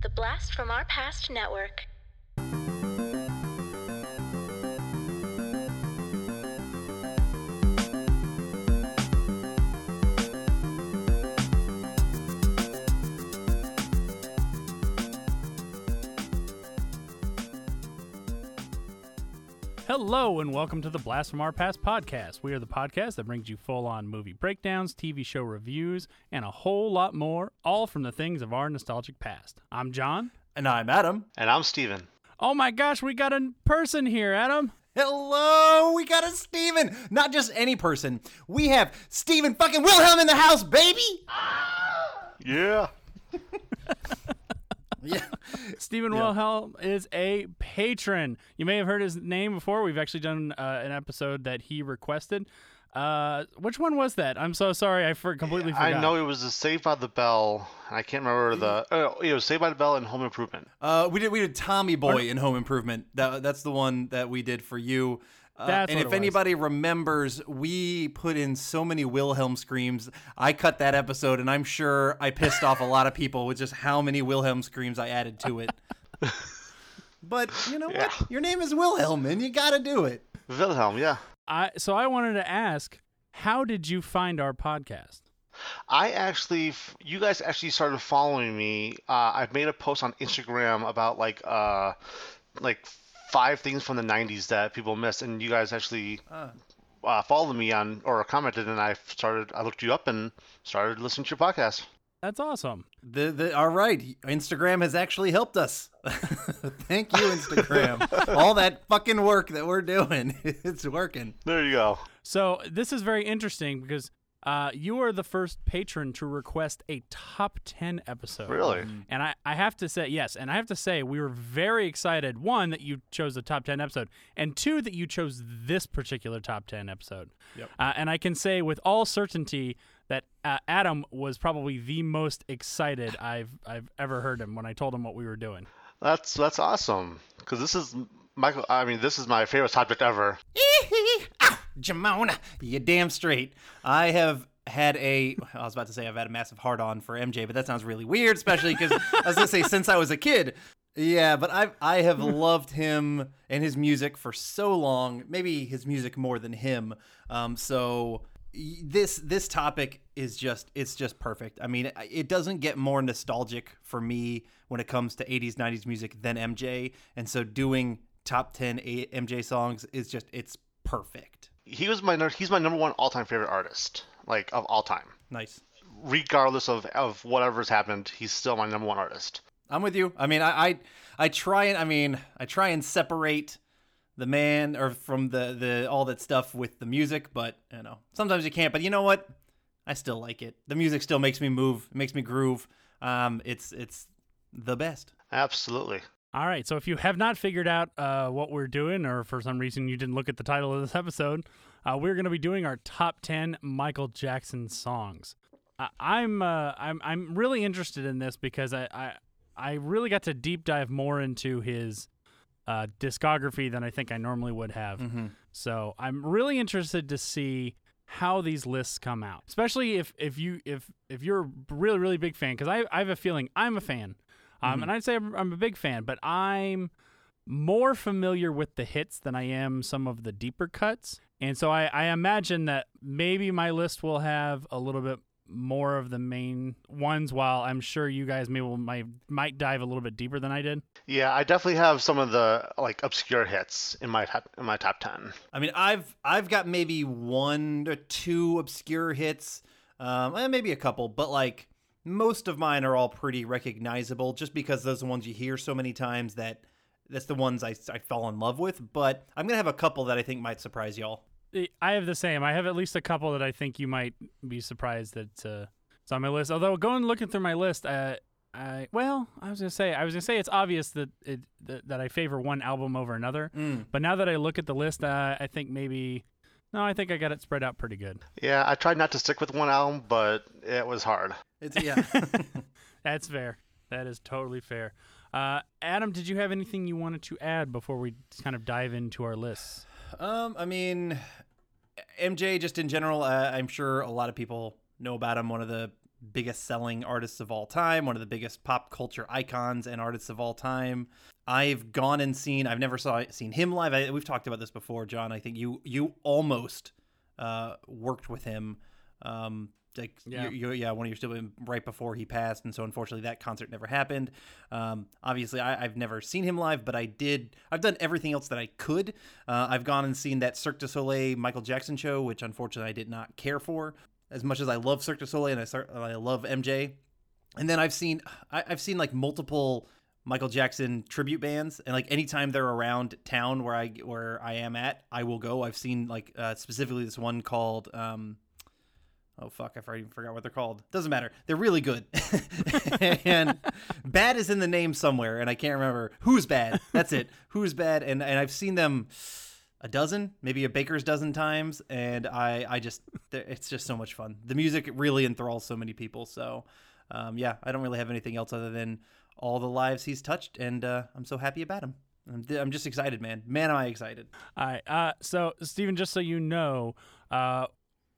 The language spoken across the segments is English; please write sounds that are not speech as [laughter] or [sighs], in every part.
The Blast from Our Past Network. Hello and welcome to the Blast from Our Past podcast. We are the podcast that brings you full on movie breakdowns, TV show reviews, and a whole lot more, all from the things of our nostalgic past. I'm John. And I'm Adam. And I'm Steven. Oh my gosh, we got a person here, Adam. Hello, we got a Steven. Not just any person. We have Steven fucking Wilhelm in the house, baby. Yeah. [laughs] [laughs] Yeah. [laughs] Steven Wilhelm is a patron. You may have heard his name before. We've actually done uh, an episode that he requested. Uh, which one was that? I'm so sorry. I for- completely forgot. I know it was a Saved by the Bell. I can't remember the. Oh, it was Saved by the Bell and Home Improvement. Uh, we did we did Tommy Boy in Home Improvement. That that's the one that we did for you. Uh, That's and if anybody remembers, we put in so many Wilhelm screams. I cut that episode, and I'm sure I pissed off a lot of people with just how many Wilhelm screams I added to it. [laughs] but you know Yeah. what? Your name is Wilhelm, and you got to do it. Wilhelm, yeah. I so I wanted to ask, how did you find our podcast? I actually, you guys actually started following me. Uh, I've made a post on Instagram about like, uh, like five things from the '90s that people missed, and you guys actually uh, followed me on or commented, and I started. I looked you up and started listening to your podcast. That's awesome. The, the all right, Instagram has actually helped us. [laughs] Thank you, Instagram. [laughs] All that fucking work that we're doing, [laughs] it's working. There you go. So this is very interesting because uh, you are the first patron to request a top 10 episode. Really? And I, I have to say, yes, and I have to say, we were very excited, one, that you chose a top 10 episode, and two, that you chose this particular top 10 episode. Yep. Uh, and I can say with all certainty that uh, Adam was probably the most excited I've, I've ever heard him when I told him what we were doing. That's that's awesome. Because this is Michael. I mean, this is my favorite subject ever. Jamona, you damn straight. I have had a. I was about to say I've had a massive hard on for MJ, but that sounds really weird, especially because I was gonna say since I was a kid. Yeah, but I I have [laughs] loved him and his music for so long. Maybe his music more than him. Um, so this this topic is just it's just perfect. I mean, it- it doesn't get more nostalgic for me when it comes to 80s 90s music than MJ, and so doing top 10 MJ songs is just it's perfect. He was my he's my number one all time favorite artist, like of all time. Nice. Regardless of of whatever's happened, he's still my number one artist. I'm with you. I mean, I, I I try and I mean, I try and separate the man or from the the all that stuff with the music, but you know, sometimes you can't. But you know what? I still like it. The music still makes me move. Makes me groove. Um, it's it's the best. Absolutely. All right. So if you have not figured out uh, what we're doing, or for some reason you didn't look at the title of this episode, uh, we're going to be doing our top ten Michael Jackson songs. I, I'm uh, I'm I'm really interested in this because I, I I really got to deep dive more into his uh, discography than I think I normally would have. So I'm really interested to see how these lists come out, especially if if you if if you're a really really big fan, because I I have a feeling I'm a fan, um, and I'd say I'm, I'm a big fan, but I'm more familiar with the hits than I am some of the deeper cuts, and so I I imagine that maybe my list will have a little bit more of the main ones while I'm sure you guys may will might might dive a little bit deeper than I did. Yeah, I definitely have some of the like obscure hits in my top in my top ten. I mean, I've I've got maybe one or two obscure hits, um, maybe a couple, but like most of mine are all pretty recognizable, just because those are the ones you hear so many times that that's the ones I I fall in love with. But I'm gonna have a couple that I think might surprise y'all. I have the same. I have at least a couple that I think you might be surprised that uh, it's on my list. Although going looking through my list, uh, I well, I was gonna say I was gonna say it's obvious that it that, that I favor one album over another. But now that I look at the list, uh, I think maybe no, I think I got it spread out pretty good. Yeah, I tried not to stick with one album, but it was hard. It's yeah. [laughs] [laughs] That's fair. That is totally fair. Uh, Adam, did you have anything you wanted to add before we kind of dive into our lists? Um, I mean, MJ just in general, uh, I'm sure a lot of people know about him. One of the biggest selling artists of all time, one of the biggest pop culture icons and artists of all time. I've gone and seen. I've never saw seen him live. I, we've talked about this before, John. I think you you almost uh, worked with him. Um, like Yeah. you, you, yeah, one of your students right before he passed, and so unfortunately that concert never happened. Um, obviously, I, I've never seen him live, but I did. I've done everything else that I could. Uh, I've gone and seen that Cirque du Soleil Michael Jackson show, which unfortunately I did not care for as much as I love Cirque du Soleil and I, cer- I love MJ. And then I've seen I, I've seen like multiple Michael Jackson tribute bands, and like anytime they're around town where I where I am at, I will go. I've seen like uh, specifically this one called. Um, Oh fuck! I already forgot what they're called. Doesn't matter. They're really good, [laughs] and bad is in the name somewhere, and I can't remember who's bad. That's it. Who's bad? And and I've seen them a dozen, maybe a baker's dozen times, and I I just it's just so much fun. The music really enthralls so many people. So um, yeah, I don't really have anything else other than all the lives he's touched, and uh, I'm so happy about him. I'm, I'm just excited, man. Man, am I excited. All right. Uh, so, Steven, just so you know, uh,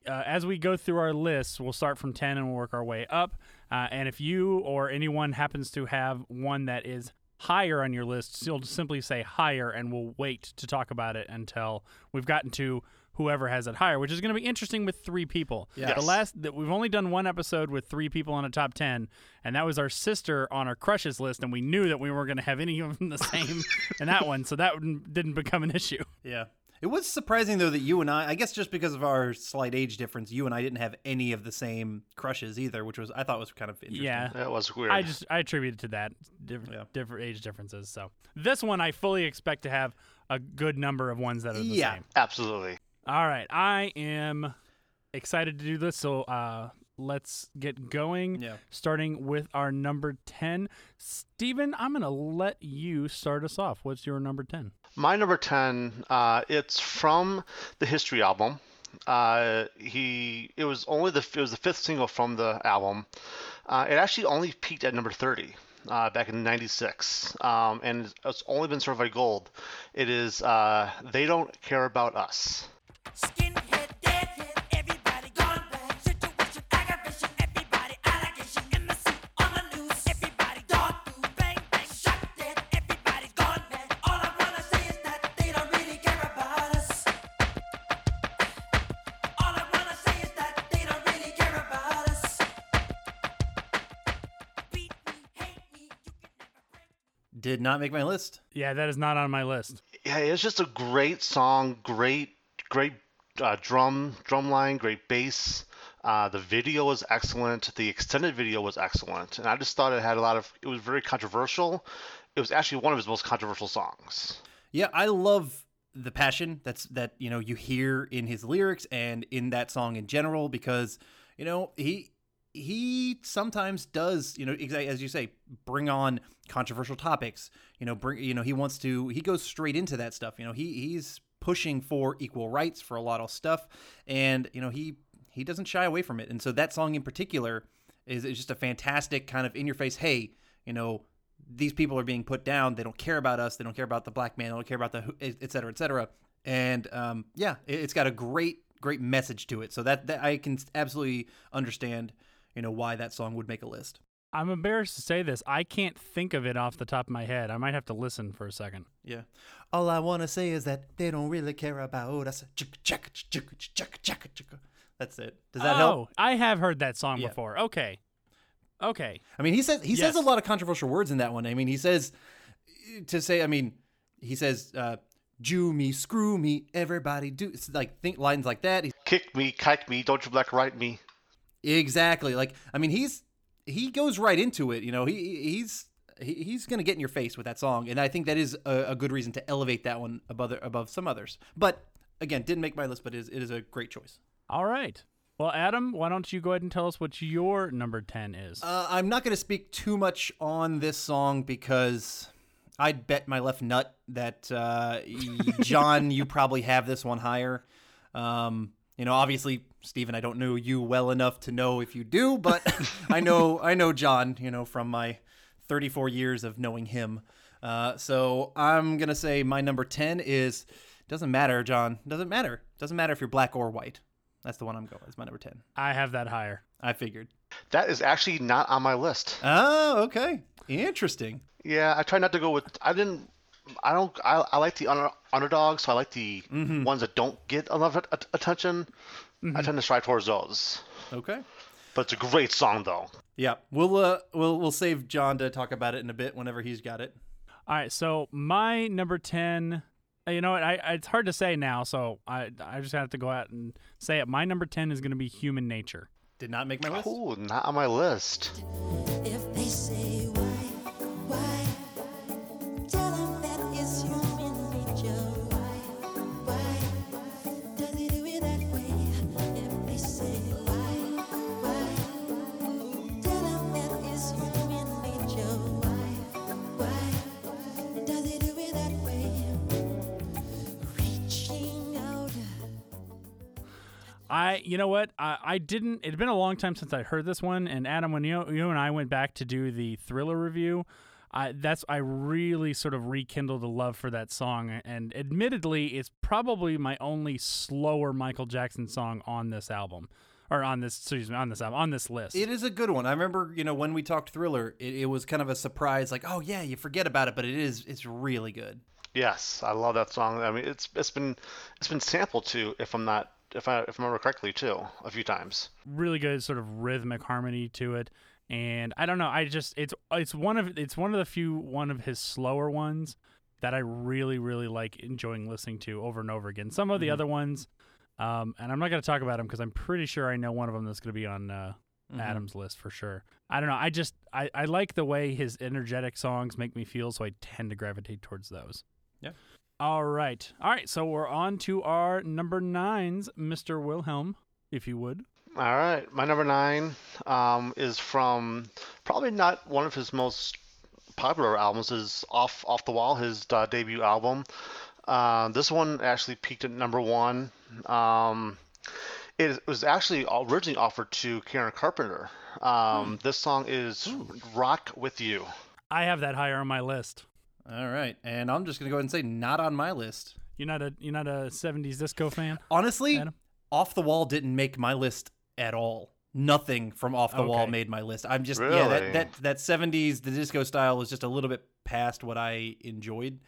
uh, as we go through our lists, we'll start from 10 and we'll work our way up. Uh, and if you or anyone happens to have one that is higher on your list, you'll simply say higher and we'll wait to talk about it until we've gotten to whoever has it higher, which is going to be interesting with three people. Yes. The last that we've only done one episode with three people on a top 10, and that was our sister on our crushes list, and we knew that we weren't going to have any of them the same [laughs] in that one, so that didn't become an issue. Yeah. It was surprising though that you and I, I guess just because of our slight age difference, you and I didn't have any of the same crushes either, which was I thought was kind of interesting. Yeah. That was weird. I just I attributed it to that different Yeah. different age differences. So this one I fully expect to have a good number of ones that are the Yeah. same. Absolutely. All right, I am excited to do this. So uh, let's get going. Yeah. Starting with our number ten, Steven, I'm gonna let you start us off. What's your number ten? My number 10, uh, it's from the History album. Uh, he it was only the it was the fifth single from the album. Uh, it actually only peaked at number 30 uh, back in '96, um, and it's only been certified gold. It is uh, "They Don't Care About Us." Did not make my list. Yeah, that is not on my list. Yeah, it's just a great song, great, great uh, drum drum line, great bass. Uh, the video was excellent. The extended video was excellent, and I just thought it had a lot of. It was very controversial. It was actually one of his most controversial songs. Yeah, I love the passion that's that you know you hear in his lyrics and in that song in general because you know he he sometimes does you know exactly as you say bring on controversial topics you know bring you know he wants to he goes straight into that stuff you know he he's pushing for equal rights for a lot of stuff and you know he he doesn't shy away from it and so that song in particular is, is just a fantastic kind of in your face hey you know these people are being put down. They don't care about us. They don't care about the black man. They don't care about the who- et cetera, et cetera. And um, yeah, it, it's got a great, great message to it. So that, that I can absolutely understand, you know, why that song would make a list. I'm embarrassed to say this. I can't think of it off the top of my head. I might have to listen for a second. Yeah. All I want to say is that they don't really care about us. That's it. Does that oh, help? I have heard that song Yeah. before. Okay. Okay. I mean, he says he says a lot of controversial words in that one. I mean, he says to say. I mean, he says, uh, "Jew me, screw me, everybody do." It's like think lines like that. He, Kick me, kike me, don't you black right me. Exactly. Like I mean, he's he goes right into it. You know, he he's he, he's gonna get in your face with that song, and I think that is a, a good reason to elevate that one above above some others. But again, didn't make my list, but it is, it is a great choice. All right. Well, Adam, why don't you go ahead and tell us what your number 10 is? Uh, I'm not going to speak too much on this song because I'd bet my left nut that uh, [laughs] John, you probably have this one higher. Um, you know, obviously, Steven, I don't know you well enough to know if you do, but [laughs] I know I know John. You know, from my 34 years of knowing him. Uh, so I'm gonna say my number 10 is doesn't matter, John. Doesn't matter. Doesn't matter if you're black or white. That's the one I'm going. It's my number 10. I have that higher. I figured. That is actually not on my list. Oh, okay. Interesting. Yeah, I try not to go with. I didn't. I don't. I, I like the under, underdogs, so I like the Mm-hmm. ones that don't get a lot of attention. I tend to strive towards those. Okay. But it's a great song, though. Yeah, we'll uh, we'll we'll save John to talk about it in a bit whenever he's got it. All right, so my number ten. uh, You know what? I, I it's hard to say now, so I I just have to go out and say it. My number ten is going to be Human Nature. Did not make my list. Ooh, not on my list. I, you know what? I, I didn't. It'd been a long time since I heard this one. And Adam, when you you and I went back to do the Thriller review, I that's I really sort of rekindled a love for that song. And admittedly, it's probably my only slower Michael Jackson song on this album, or on this excuse me on this album on this list. It is a good one. I remember, you know, when we talked Thriller, it, it was kind of a surprise. Like, oh yeah, you forget about it, but it is. It's really good. Yes, I love that song. I mean, it's it's been it's been sampled too, if I'm not if I if I remember correctly too, a few times. really good sort of rhythmic harmony to it. And i don't know i just it's it's one of it's one of the few one of his slower ones that i really really like enjoying listening to over and over again. Some of the other ones um and i'm not going to talk about them because i'm pretty sure i know one of them that's going to be on uh adam's list for sure. I don't know i just I, I like the way his energetic songs make me feel so i tend to gravitate towards those. Yeah. All right all right so we're on to our number nines mr wilhelm if you would All right, my number nine um, is from probably not one of his most popular albums. Is off off the wall, his uh, debut album. Uh, this one actually peaked at number one. Um, it was actually originally offered to Karen Carpenter. Um, This song is "Rock with You." i have that higher on my list All right, and I'm just gonna go ahead and say not on my list. You're not a you're not a '70s disco fan. Honestly, Adam? Off the Wall didn't make my list at all. Nothing from Off the Wall made my list. I'm just yeah, that, Really? that that 70s the disco style was just a little bit past what I enjoyed.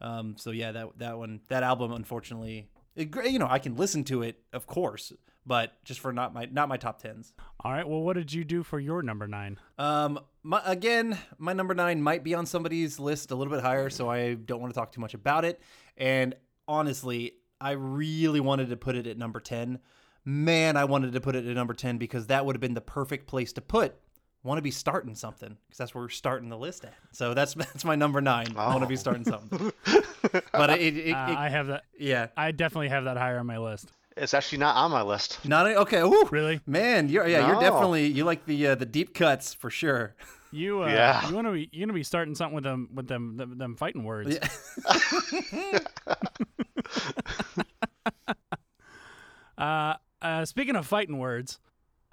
Um, so yeah, that that one that album unfortunately, it, gr- you know, I can listen to it of course, but just for not my not my top tens. All right. Well, what did you do for your number nine? Um, my, again, my number nine might be on somebody's list a little bit higher, so I don't want to talk too much about it. And honestly, I really wanted to put it at number 10. Man, I wanted to put it at number 10 because that would have been the perfect place to put. Want to be starting something because that's where we're starting the list at. So that's [laughs] that's my number nine. I Want to be starting something. [laughs] but it, it, it, Uh, I have that. yeah, I definitely have that higher on my list. It's actually not on my list. not a, okay. Ooh, Really? man, you're yeah, you're definitely you like the uh, the deep cuts for sure. You uh, Yeah. you want to be you gonna be starting something with them with them them, them fighting words. [laughs] uh, uh, speaking of fighting words,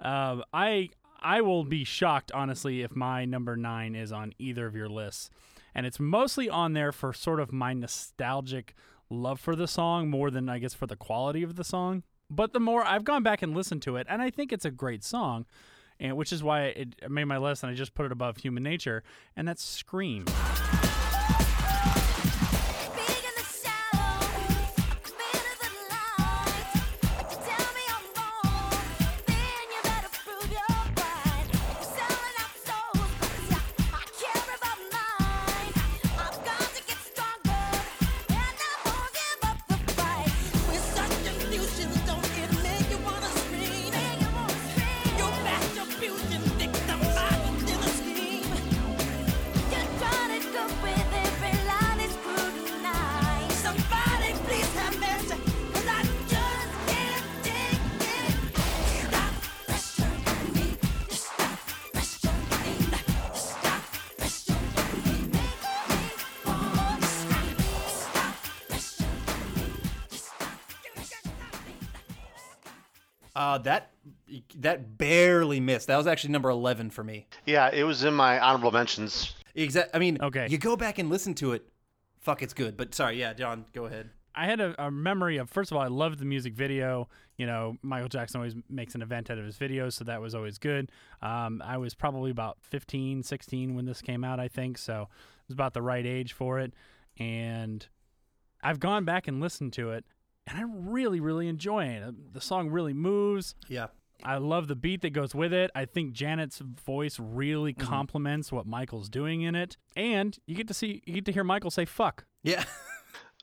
um, I I will be shocked honestly if my number nine is on either of your lists, and it's mostly on there for sort of my nostalgic love for the song more than I guess for the quality of the song. But the more I've gone back and listened to it, and I think it's a great song, and which is why it made my list, and I just put it above Human Nature, and that's Scream. That barely missed. That was actually number eleven for me. Yeah, it was in my honorable mentions. Exactly. I mean, Okay. You go back and listen to it. Fuck, it's good. But sorry, yeah, John, go ahead. I had a, a memory of first of all, I loved the music video. You know, Michael Jackson always makes an event out of his videos, so that was always good. Um, I was probably about 15, 16 when this came out, I think, so it was about the right age for it. And I've gone back and listened to it, and I'm really, really enjoying it. The song really moves. Yeah. I love the beat that goes with it. I think Janet's voice really complements what Michael's doing in it, and you get to see, you get to hear Michael say "fuck." Yeah. [laughs]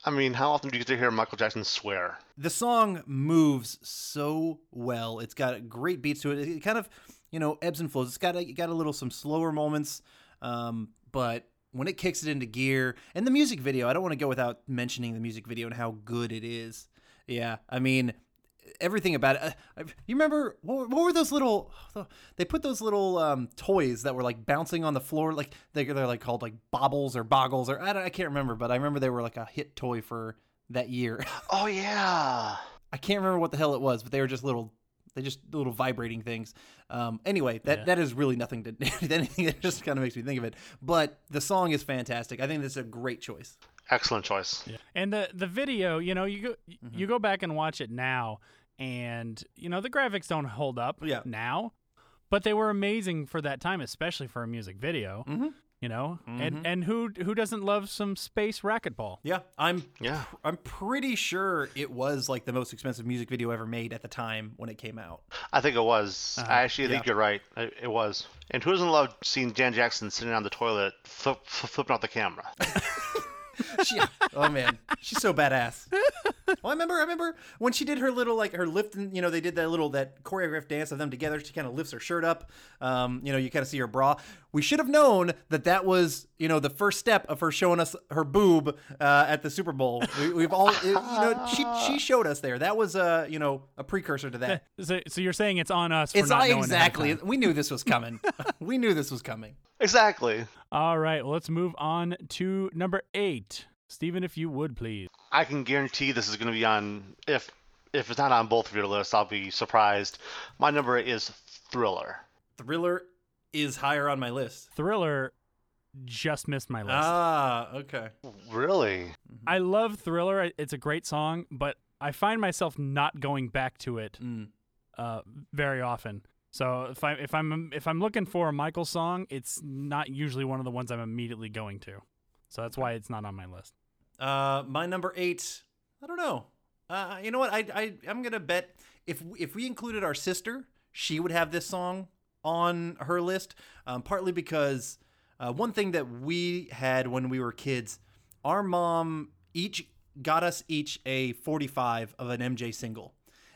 I mean, how often do you get to hear Michael Jackson swear? the song moves so well. It's got great beats to it. It kind of, you know, ebbs and flows. It's got a, it got a little some slower moments, um, but when it kicks it into gear, and the music video, I don't want to go without mentioning the music video and how good it is. Yeah, I mean, everything about it. Uh, you remember what, were- what were those little? They put those little um, toys that were like bouncing on the floor, like they, they're like called like bobbles or boggles or I, don't, I can't remember, but I remember they were like a hit toy for that year. [laughs] Oh yeah. I can't remember what the hell it was, but they were just little, they just little vibrating things. Um, anyway, that Yeah. that is really nothing to [laughs] anything. That just kind of makes me think of it. But the song is fantastic. I think that's a great choice. Excellent choice. yeah. And the the video, you know, you go you go back and watch it now, and you know the graphics don't hold up Yeah. now, but they were amazing for that time, especially for a music video. Mhm. You know, and and who who doesn't love some space racquetball? Yeah, I'm. Yeah. I'm pretty sure it was like the most expensive music video ever made at the time when it came out. I think it was. I actually think yeah. you're right. It, it was. And who doesn't love seeing Jan Jackson sitting on the toilet, flip, flip, flipping out the camera? [laughs] She, oh man, she's so badass. Well, I remember, I remember when she did her little like her lift, and you know they did that little that choreographed dance of them together. She kind of lifts her shirt up. Um, you know, you kind of see her bra. We should have known that that was you know the first step of her showing us her boob uh, at the Super Bowl. We, we've all you know she she showed us there. That was uh you know a precursor to that. [laughs] So, so you're saying it's on us? For It's not all knowing ahead of exactly. We knew this was coming. [laughs] we knew this was coming. Exactly. All right, well, let's move on to number eight. Steven, if you would please. I can guarantee this is going to be on. If if it's not on both of your lists, I'll be surprised. My number is Thriller. Thriller is higher on my list. Thriller just missed my list. Ah, okay. Really? I love Thriller. It's a great song, but I find myself not going back to it Mm. uh, very often. So if I if I'm if I'm looking for a Michael song, it's not usually one of the ones I'm immediately going to. So that's why it's not on my list. Uh, my number eight. I don't know. Uh, you know what? I I I'm gonna bet if if we included our sister, she would have this song on her list. Um, partly because uh, one thing that we had when we were kids, our mom each got us each a 45 of an MJ single,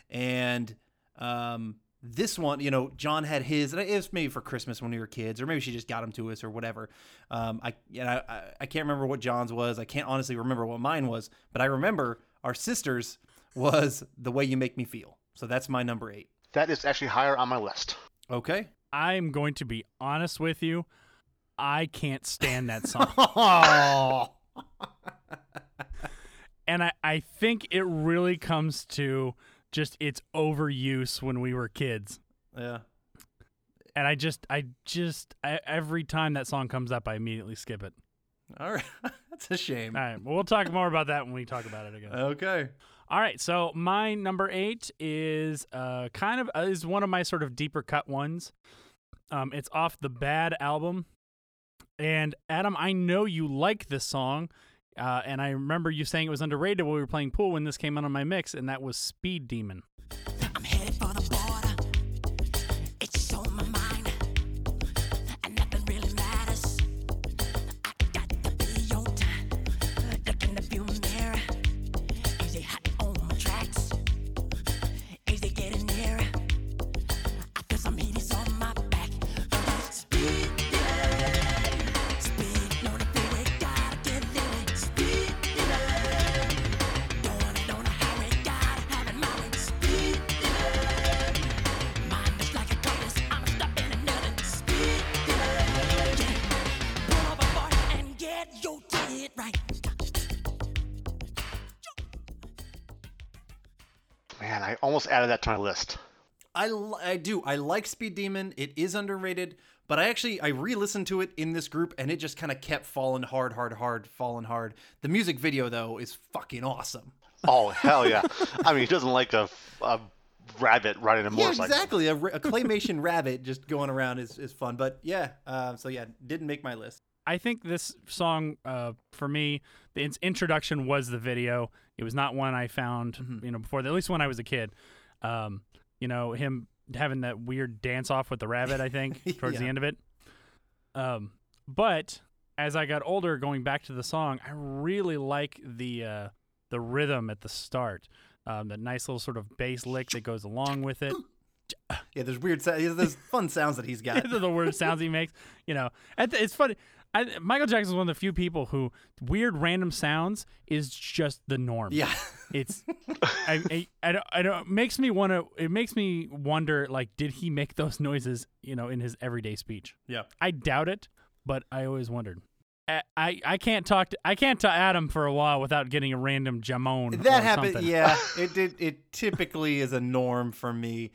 and um, this one, you know, John had his, and it was maybe for Christmas when we were kids, or maybe she just got them to us or whatever. Um, I, you know, I, I can't remember what John's was. I can't honestly remember what mine was, but I remember our sister's was "The Way You Make Me Feel." So that's my number eight. That is actually higher on my list. Okay. I'm going to be honest with you. I can't stand that [laughs] song. Oh. [laughs] and I, I think it really comes to just its overuse when we were kids. yeah. And I just, I just, I, every time that song comes up, I immediately skip it. All right. [laughs] that's a shame. All right, well, we'll talk more about that when we talk about it again. Okay. All right, so my number eight is uh, kind of uh, is one of my sort of deeper cut ones. Um, it's off the Bad album, and Adam, I know you like this song, uh, and I remember you saying it was underrated while we were playing pool when this came out on my mix, and that was Speed Demon. I almost added that to my list. I, I do. I like Speed Demon. It is underrated, but I actually I re-listened to it in this group and it just kind of kept falling hard, hard, hard, falling hard. The music video though is fucking awesome. Oh hell yeah! [laughs] I mean, he doesn't like a, a rabbit riding a motorcycle. Yeah, exactly. A, a claymation [laughs] rabbit just going around is, is fun. But yeah, uh, so yeah, didn't make my list. I think this song, uh, for me, the introduction was the video. It was not one I found, Mm-hmm. you know, before. At least when I was a kid. Um, you know, him having that weird dance off with the rabbit. I think [laughs] towards the end of it. Um, but as I got older, going back to the song, I really like the uh, the rhythm at the start. Um, the nice little sort of bass lick that goes along with it. [laughs] Yeah, there's weird, there's fun sounds that he's got. [laughs] The weird sounds he makes. You know, it's funny. I, Michael Jackson is one of the few people who weird random sounds is just the norm. Yeah, it's I, [laughs] I, I don't, I don't it makes me want to it makes me wonder like did he make those [laughs] noises you know in his everyday speech yeah. i doubt it but i always wondered I, I, I can't talk to I can't to Adam for a while without getting a random jamon. That or happened. something. Yeah, [laughs] it did. It typically is a norm for me,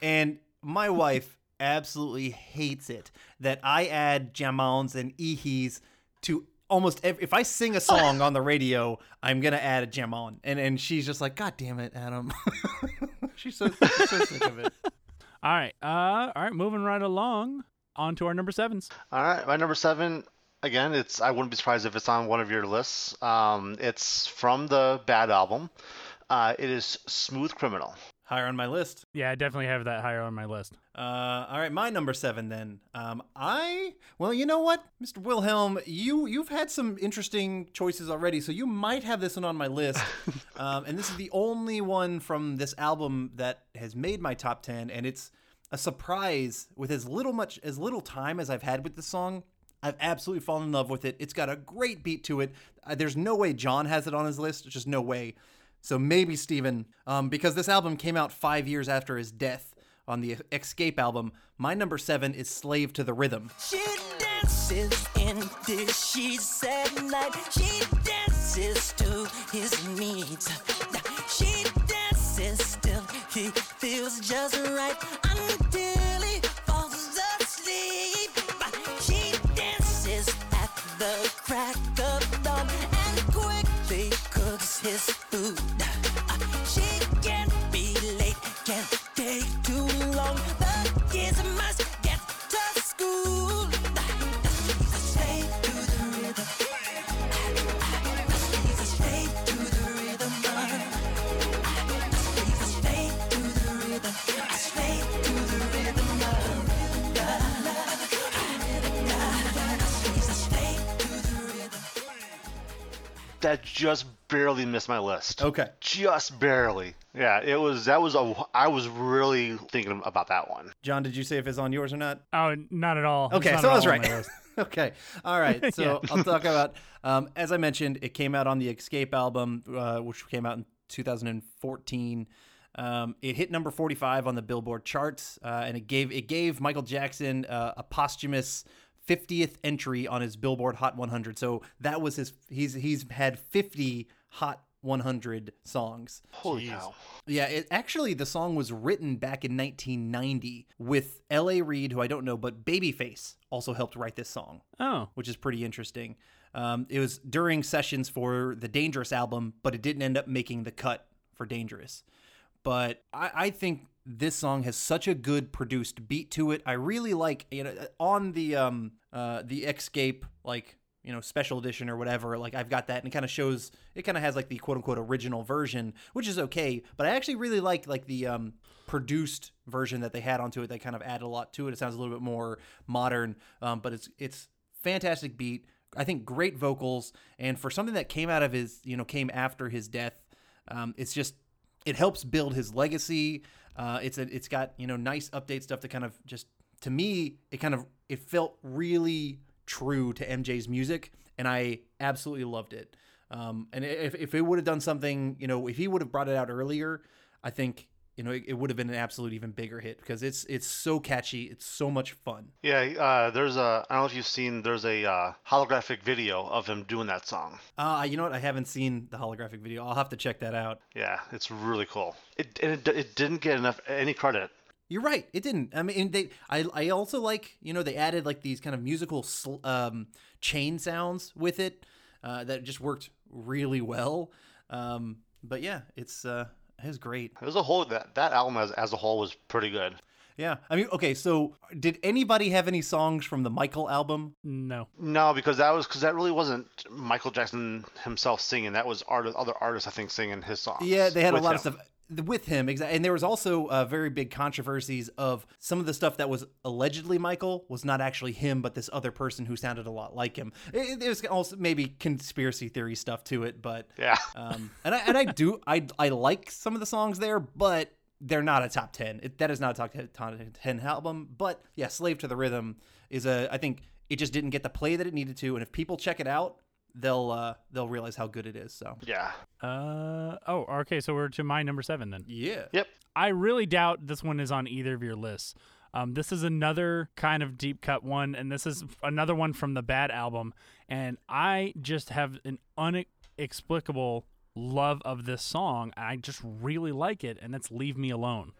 and my wife absolutely hates it that I add jamons and ihis to almost every. If I sing a song on the radio, I'm gonna add a jamon, and and she's just like, God damn it, Adam. [laughs] she's so, she's so sick of it. [laughs] All right. Uh. All right. Moving right along. On to our number sevens. All right, my number seven. Again, it's I wouldn't be surprised if it's on one of your lists. Um, it's from the Bad album. Uh, it is "Smooth Criminal." Higher on my list. Yeah, I definitely have that higher on my list. Uh, all right, my number seven then. Um, I well, you know what, Mr. Wilhelm, you you've had some interesting choices already, so you might have this one on my list. [laughs] um, and this is the only one from this album that has made my top ten, and it's a surprise with as little much as little time as I've had with this song. I've absolutely fallen in love with it. It's got a great beat to it. Uh, there's no way John has it on his list. There's just no way. So maybe Steven, um, because this album came out five years after his death on the Xscape album. My number seven is Slave to the Rhythm. She dances in the sheets at night. She dances to his needs. She dances till he feels just right until barely missed my list. Okay. Just barely. Yeah, it was. That was a. I was really thinking about that one. John, did you say if it's on yours or not? Oh, not at all. Okay, so I was all right. [laughs] okay, all right. [laughs] So Yeah. I'll talk about. Um, as I mentioned, it came out on the Xscape album, uh, which came out in 2014. Um, it hit number 45 on the Billboard charts, uh, and it gave it gave Michael Jackson uh, a posthumous 50th entry on his Billboard Hot 100. So that was his. He's he's had 50 Hot 100 songs. Holy cow! Yeah, it actually the song was written back in 1990 with L.A. Reid, who I don't know, but Babyface also helped write this song, Oh, which is pretty interesting. Um, it was during sessions for the Dangerous album, but it didn't end up making the cut for Dangerous. But I, I think this song has such a good produced beat to it. I really like you know on the um uh the Xscape like you know special edition or whatever like I've got that and it kind of shows it kind of has like the quote unquote original version which is okay but I actually really like like the um produced version that they had onto it that kind of added a lot to it it sounds a little bit more modern um but it's it's fantastic beat I think great vocals and for something that came out of his you know came after his death um it's just it helps build his legacy. Uh, it's a, it's got you know nice update stuff to kind of just to me it kind of it felt really true to MJ's music, and I absolutely loved it. Um, and if if it would have done something, you know, if he would have brought it out earlier, I think you know it, it would have been an absolute even bigger hit because it's it's so catchy, it's so much fun. Yeah, uh, there's a. I don't know if you've seen. There's a uh, holographic video of him doing that song. Uh, you know what? I haven't seen the holographic video. I'll have to check that out. Yeah, it's really cool. It and it, it didn't get enough any credit. You're right. It didn't. I mean, they. I. I also like. You know, they added like these kind of musical sl- um, chain sounds with it uh, that just worked really well. Um, but yeah, it's uh, it was great. As a whole, that that album as as a whole was pretty good. Yeah, I mean, okay, so did anybody have any songs from the Michael album? No. No, because that was because that really wasn't Michael Jackson himself singing. That was art- other artists, I think, singing his songs. Yeah, they had a lot him. of stuff with him, exactly. And there was also uh, very big controversies of some of the stuff that was allegedly Michael was not actually him, but this other person who sounded a lot like him. It, it was also maybe conspiracy theory stuff to it, but Yeah. [laughs] um, and I and I do I I like some of the songs there, but they're not a top ten. It, that is not a top 10, top ten album. But yeah, "Slave to the Rhythm" is a. I think it just didn't get the play that it needed to, and if people check it out, they'll uh, they'll realize how good it is. So Yeah. Uh oh. Okay, so we're to my number seven then. yeah, Yep. I really doubt this one is on either of your lists. Um, this is another kind of deep cut one, and this is another one from the Bad album. And I just have an unexplicable love of this song. I just really like it, and it's "Leave Me Alone."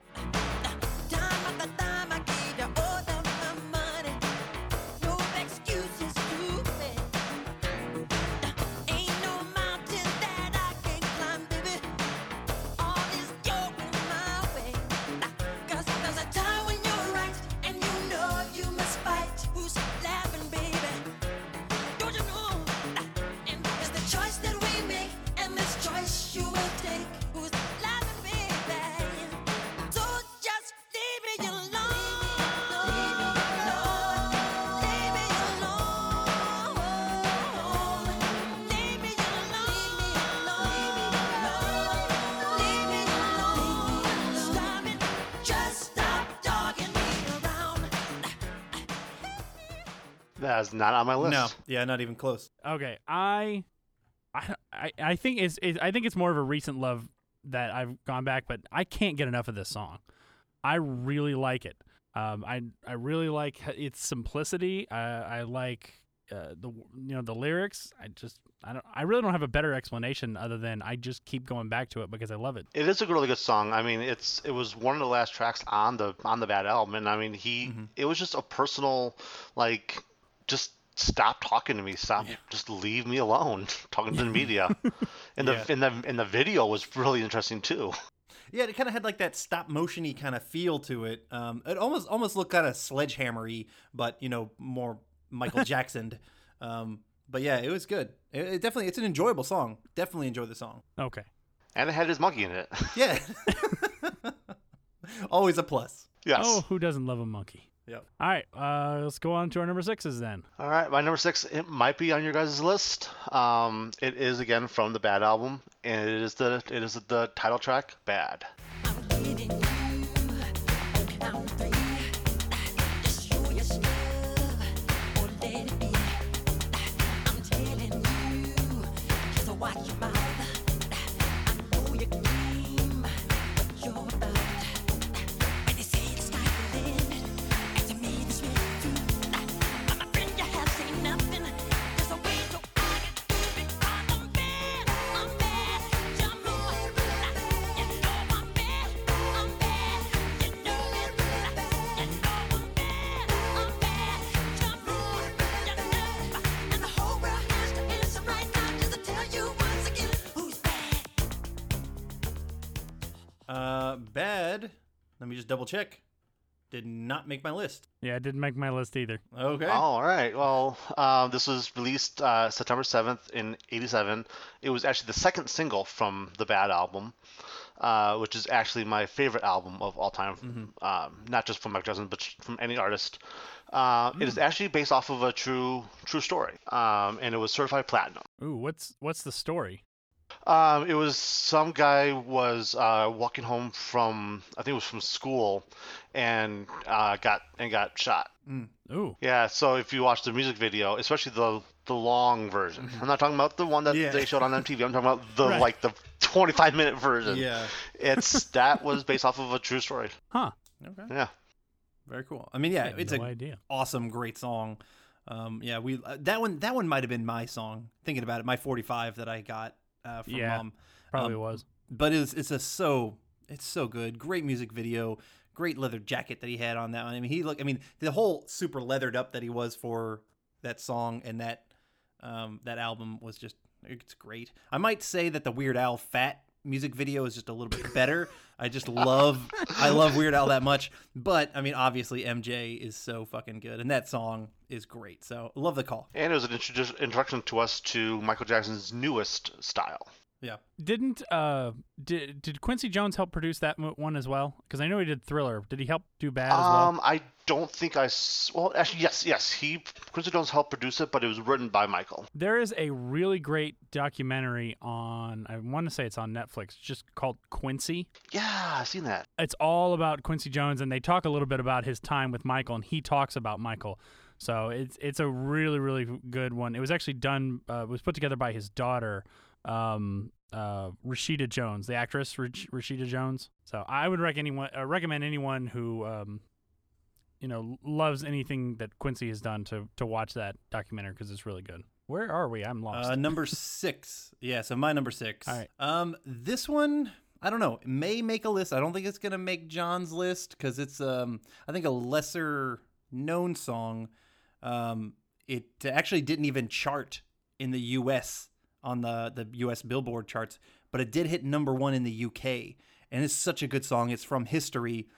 That's not on my list. no, yeah, not even close. Okay, I, I, I, I think it's, it, I think it's more of a recent love that I've gone back, but I can't get enough of this song. I really like it. Um, I, I really like its simplicity. I, I like uh, the, you know, the lyrics. I just, I don't, I really don't have a better explanation other than I just keep going back to it because I love it. It is a really good song. I mean, it's it was one of the last tracks on the on the Bad album, and I mean, he it was just a personal, like, just stop talking to me, stop, just leave me alone, [laughs] talking to the [laughs] media, and the Yeah. and the and the video was really interesting too. Yeah, it kind of had like that stop motiony kind of feel to it. Um, it almost almost looked kind of sledgehammery, but you know more Michael [laughs] Jackson. Um, but yeah, it was good. It, it definitely it's an enjoyable song. Definitely enjoy the song. Okay. And it had his monkey in it. Yeah, always a plus. yes. Oh, who doesn't love a monkey? Yep. All right, uh, let's go on to our number sixes then. All right, my number six. It might be on your guys' list. Um, it is again from the Bad album, and it is the it is the title track, "Bad." Just double check. Did not make my list. Yeah, it didn't make my list either. Okay. Oh, all right. Well, um, this was released uh, September 7th in 87. It was actually the second single from the Bad album, uh, which is actually my favorite album of all time, um, not just from Mike Jackson, but from any artist. Uh, It is actually based off of a true true story, um, and it was certified platinum. Ooh, what's what's the story? Um, it was some guy was uh, walking home from I think it was from school, and uh, got and got shot. Ooh, Yeah, so if you watch the music video, especially the the long version, I'm not talking about the one that Yeah. they showed on MTV. I'm talking about the Right. like the 25 minute version. Yeah. It's [laughs] that was based off of a true story. huh? Okay. Yeah. Very cool. I mean, yeah, I it's no a idea. awesome, great song. Um, yeah, we uh, that one that one might have been my song. Thinking about it, my 45 that I got uh, from Yeah, mom. Probably Um, was. but it's it's a so it's so good. Great music video. Great leather jacket that he had on that one. I mean, he look. I mean, the whole super leathered up that he was for that song and that um, that album was just it's great. I might say that the Weird Al Fat music video is just a little bit better. I just love I love Weird Al that much. But I mean, obviously MJ is so fucking good, and that song is great. So love the call. And it was an introduction to us to Michael Jackson's newest style. Yeah. Didn't uh did did Quincy Jones help produce that one as well? Because I know he did Thriller. Did he help do Bad as well? Um, I don't think I. Well, actually, yes, yes. He Quincy Jones helped produce it, but it was written by Michael. There is a really great documentary on I want to say it's on Netflix, just called Quincy. Yeah, I've seen that. It's all about Quincy Jones, and they talk a little bit about his time with Michael, and he talks about Michael. So it's it's a really really good one. It was actually done. Uh, it was put together by his daughter, um, uh, Rashida Jones, the actress Rash- Rashida Jones. So I would recommend anyone uh, recommend anyone who um, you know loves anything that Quincy has done to to watch that documentary because it's really good. Where are we? I'm lost. Uh, number six. Yeah, so my number six. All right. Um, this one, I don't know. It may make a list. I don't think it's gonna make John's list because it's um, I think a lesser known song. Um, it actually didn't even chart in the U.S. on the the U.S. Billboard charts, but it did hit number one in the U.K. And it's such a good song. It's from history.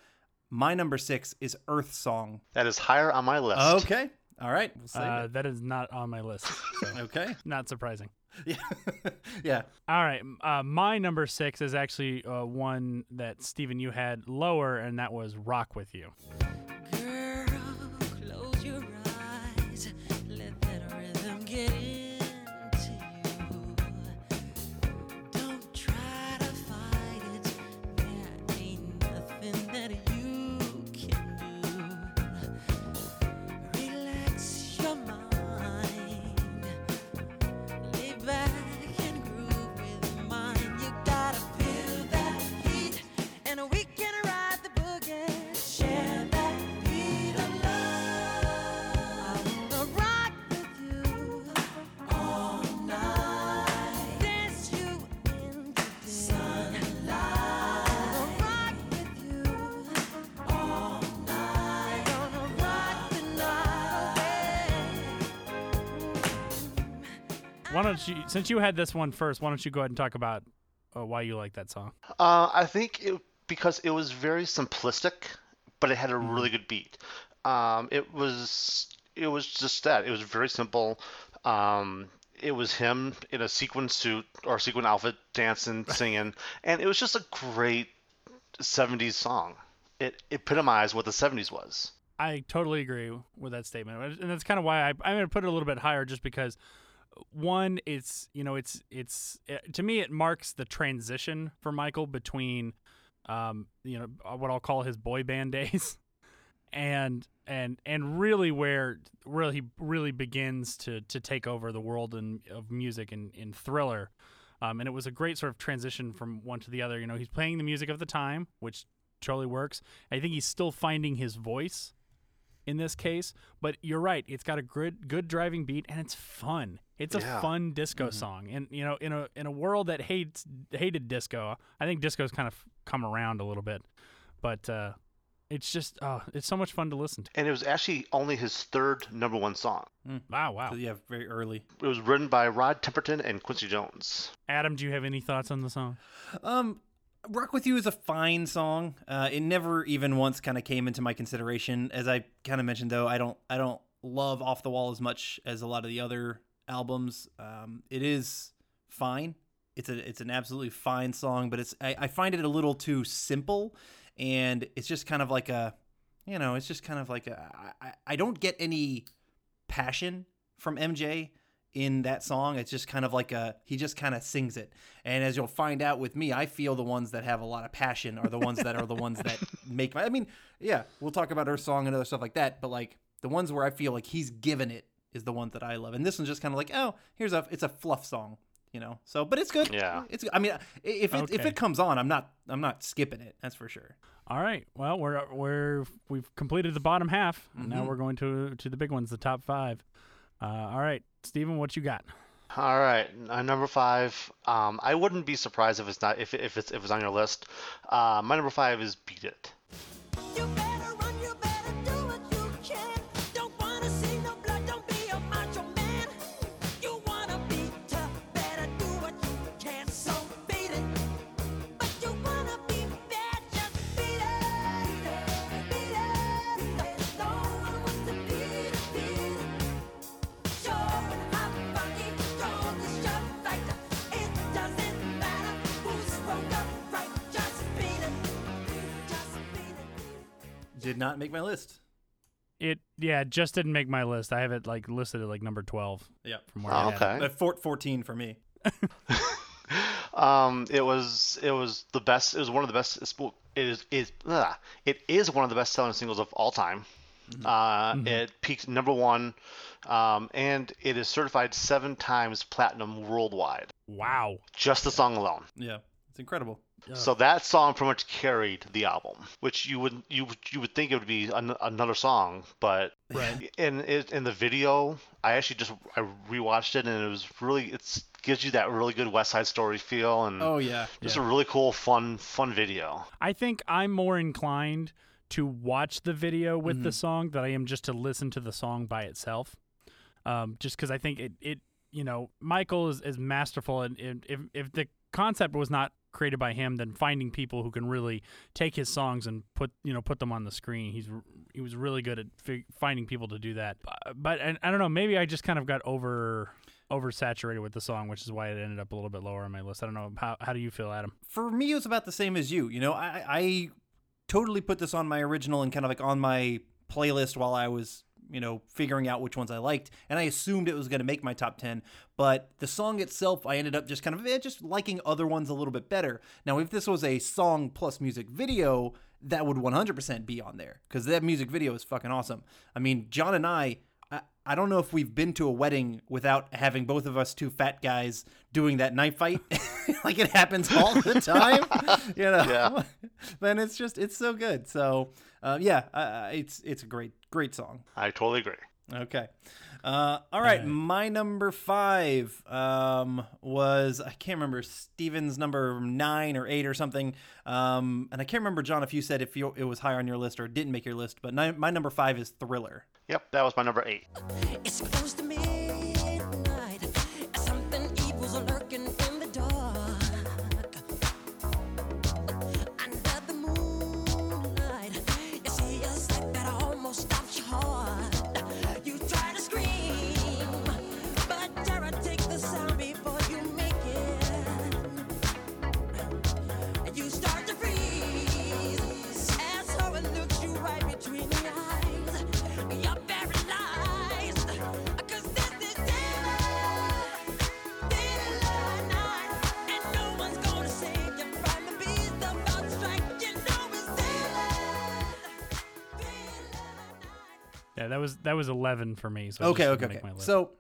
My number six is Earth Song. That is higher on my list. Okay. all right. We'll uh, that is not on my list. So [laughs] Okay. not surprising. [laughs] Yeah. [laughs] yeah. All right. Uh, my number six is actually uh, one that Steven, you had lower, and that was Rock With You. Why don't you, since you had this one first, why don't you go ahead and talk about uh, why you like that song? Uh, I think it, because it was very simplistic, but it had a really good beat. Um, it was it was just that. It was very simple. Um, it was him in a sequin suit or sequin outfit, dancing, [laughs] singing, and it was just a great '70s song. It epitomized what the '70s was. I totally agree with that statement, and that's kind of why I, I'm going to put it a little bit higher, just because one, it's you know, it's it's it, to me, it marks the transition for Michael between, um, you know, what I'll call his boy band [laughs] days, and and and really where really he really begins to to take over the world in, of music and in Thriller. Um, and it was a great sort of transition from one to the other. You know, he's playing the music of the time, which totally works. I think he's still finding his voice in this case, but you're right. It's got a good good driving beat and it's fun. It's a Yeah. fun disco song. And you know, in a in a world that hates hated disco, I think disco's kind of come around a little bit. But uh it's just uh it's so much fun to listen to. And it was actually only his third number one song. Wow, wow. So, yeah, very early. It was written by Rod Temperton and Quincy Jones. Adam, do you have any thoughts on the song? Um, Rock with You is a fine song. Uh, it never even once kind of came into my consideration. As I kind of mentioned, though, I don't I don't love Off the Wall as much as a lot of the other albums. Um, it is fine. It's a it's an absolutely fine song, but it's I, I find it a little too simple, and it's just kind of like a, you know, it's just kind of like a I, I- I don't get any passion from MJ in that song. It's just kind of like a he just kind of sings it. And as you'll find out with me, I feel the ones that have a lot of passion are the ones that are the ones that [laughs] make my I mean, yeah, we'll talk about her song and other stuff like that, but like the ones where I feel like he's given it is the ones that I love. And this one's just kind of like, oh, here's a it's a fluff song, you know. So, but it's good. Yeah. It's I mean, if it, if it comes on, I'm not I'm not skipping it. That's for sure. All right. Well, we're we're we've completed the bottom half. and Now we're going to to the big ones, the top five. Uh, all right, Steven, what you got? All right, uh, number five. Um, I wouldn't be surprised if it's not if, if it's if it's on your list. Uh, my number five is "Beat It." Did not make my list. It yeah, it just didn't make my list. I have it like listed at like number twelve Yeah. from where Oh, I had it. okay. Uh, four, 14 for me. [laughs] Um, it was it was the best. It was one of the best. it's- well, is is ugh, it is one of the best selling singles of all time. Uh, It peaked number one, um, and it is certified seven times platinum worldwide. Wow. Just the song alone. Yeah. It's incredible. So that song pretty much carried the album, which you would you you would think it would be an, another song, but Right. in in the video, I actually just I rewatched it and it was really it's gives you that really good West Side Story feel and Oh, yeah. just Yeah. a really cool fun fun video. I think I'm more inclined to watch the video with the song than I am just to listen to the song by itself. Um, just because I think it, it, you know, Michael is, is masterful, and, and if if the concept was not created by him, than finding people who can really take his songs and put you know put them on the screen, he's he was really good at fig- finding people to do that. But, but and I don't know, maybe I just kind of got over oversaturated with the song, which is why it ended up a little bit lower on my list. I don't know how how do you feel, Adam? for me, it was about the same as you. You know, I, I totally put this on my original and kind of like on my playlist while I was, you know, figuring out which ones I liked, and I assumed it was going to make my top ten. But the song itself, I ended up just kind of eh, just liking other ones a little bit better. Now, if this was a song plus music video, that would 100% be on there because that music video is fucking awesome. I mean, John and I. I- I don't know if we've been to a wedding without having both of us two fat guys doing that knife fight. [laughs] like it happens all the [laughs] time, you know. Yeah. [laughs] then it's just it's so good. So uh, yeah, uh, it's it's a great great song. I totally agree. Okay. Uh, all right, my number five um, was I can't remember Steven's number nine or eight or something, um, and I can't remember John if you said if you, it was higher on your list or didn't make your list. But ni- my number five is Thriller. Yep, that was my number eight. That was eleven for me. So Okay, okay, okay. my list. So,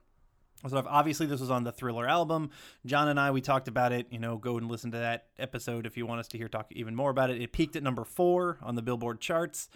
so obviously this was on the Thriller album. John and I we talked about it. You know, go and listen to that episode if you want us to hear talk even more about it. It peaked at number four on the Billboard charts.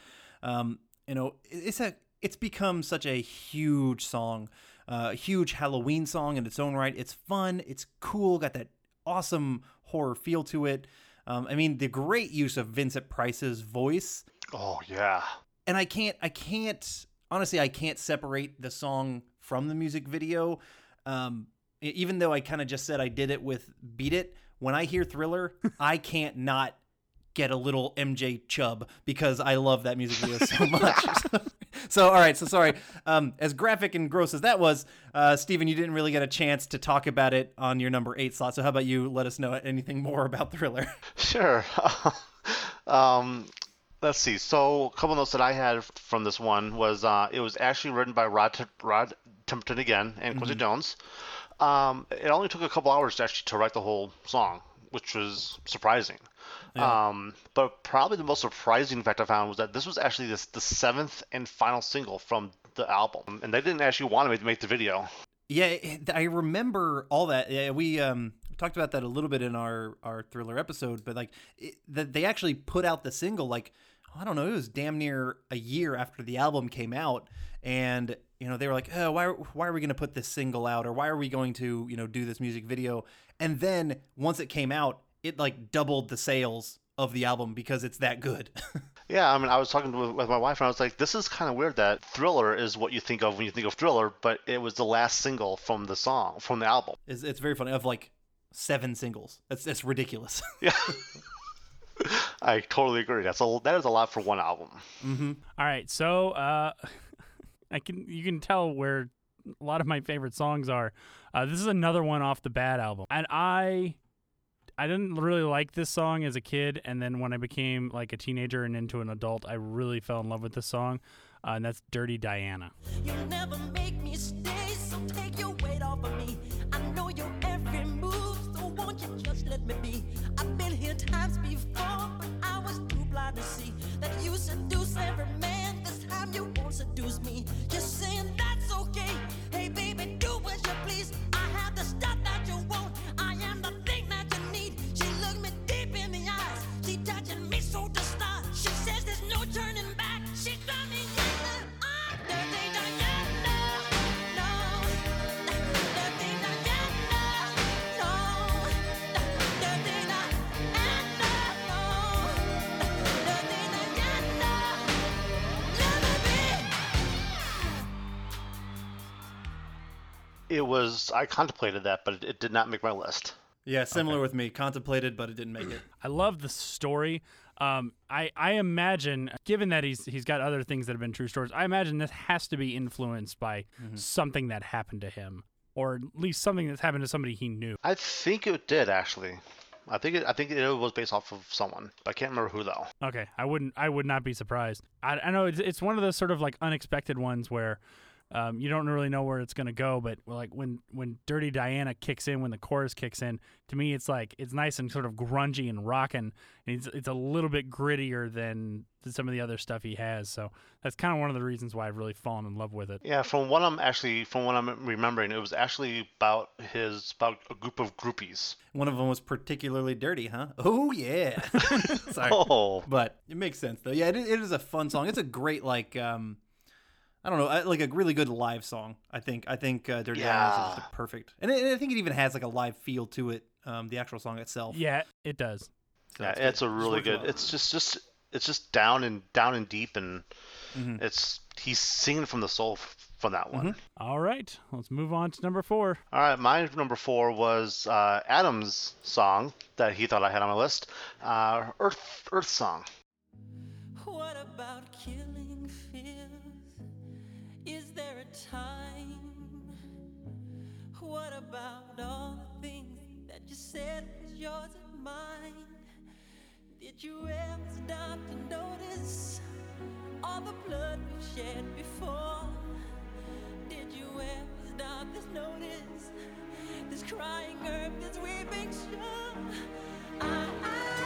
Um, you know, it's a it's become such a huge song, uh, a huge Halloween song in its own right. It's fun. It's cool. Got that awesome horror feel to it. Um, I mean, the great use of Vincent Price's voice Oh yeah. and I can't I can't honestly I can't separate the song from the music video. Um, even though I kind of just said I did it with Beat It, when I hear Thriller, [laughs] I can't not get a little MJ Chubb because I love that music video so much. [laughs] [laughs] so all right, so sorry. Um, as graphic and gross as that was, uh, Steven, you didn't really get a chance to talk about it on your number eight slot. So how about you let us know anything more about Thriller? Sure. um, let's see. So, a couple notes that I had from this one was uh, it was actually written by Rod, Rod Temperton again and Quincy Jones. Um, it only took a couple hours to actually to write the whole song, which was surprising. Um, but probably the most surprising fact I found was that this was actually this, the seventh and final single from the album, and they didn't actually want to make, make the video. Yeah, I remember all that. Yeah, we um, talked about that a little bit in our our thriller episode, but like that they actually put out the single like I don't know, it was damn near a year after the album came out, and you know they were like, oh, why why are we going to put this single out, or why are we going to you know do this music video? And then once it came out, it like doubled the sales of the album because it's that good. [laughs] Yeah, I mean, I was talking with, with my wife, and I was like, "This is kind of weird that Thriller is what you think of when you think of Thriller, but it was the last single from the song from the album." it's, it's very funny. Of like seven singles, that's that's ridiculous. [laughs] Yeah, [laughs] I totally agree. That's a that is a lot for one album. All right, so uh, [laughs] I can you can tell where a lot of my favorite songs are. Uh, this is another one off the Bad album, and I I didn't really like this song as a kid, and then when I became like a teenager and into an adult, I really fell in love with this song, uh, and that's "Dirty Diana." Seduce It was I contemplated that, but it, it did not make my list. Yeah, similar with me. Contemplated, but it didn't make it. [clears throat] I love the story. Um, I I imagine, given that he's he's got other things that have been true stories, I imagine this has to be influenced by something that happened to him, or at least something that's happened to somebody he knew. I think it did actually. I think it, I think it was based off of someone. I can't remember who though. Okay, I wouldn't. I would not be surprised. I, I know it's it's one of those sort of like unexpected ones where um, you don't really know where it's gonna go. But like when when Dirty Diana kicks in, when the chorus kicks in, to me it's like it's nice and sort of grungy and rocking. And it's it's a little bit grittier than some of the other stuff he has. So that's kind of one of the reasons why I've really fallen in love with it. Yeah, from what I'm actually from what I'm remembering, it was actually about his about a group of groupies. One of them was particularly dirty, huh? Oh yeah. [laughs] Sorry. [laughs] Oh, But it makes sense though. Yeah, it, it is a fun song. It's a great like um I don't know, I- like a really good live song. I think I think uh, Dirty Diana is just a perfect. And, it, and I think it even has like a live feel to it. Um, the actual song itself. Yeah, it does. So yeah, it's it's, good. a really works good. well. It's just just it's just down and down and deep, and Mm-hmm. it's he's singing from the soul f- from that one. All right, let's move on to number four. All right, my number four was uh, Adam's song that he thought I had on my list, uh, Earth Earth song. What about killing about all the things that you said was yours and mine? Did you ever stop to notice all the blood we've shed before? Did you ever stop to notice this crying earth, this weeping shore? Um, I'll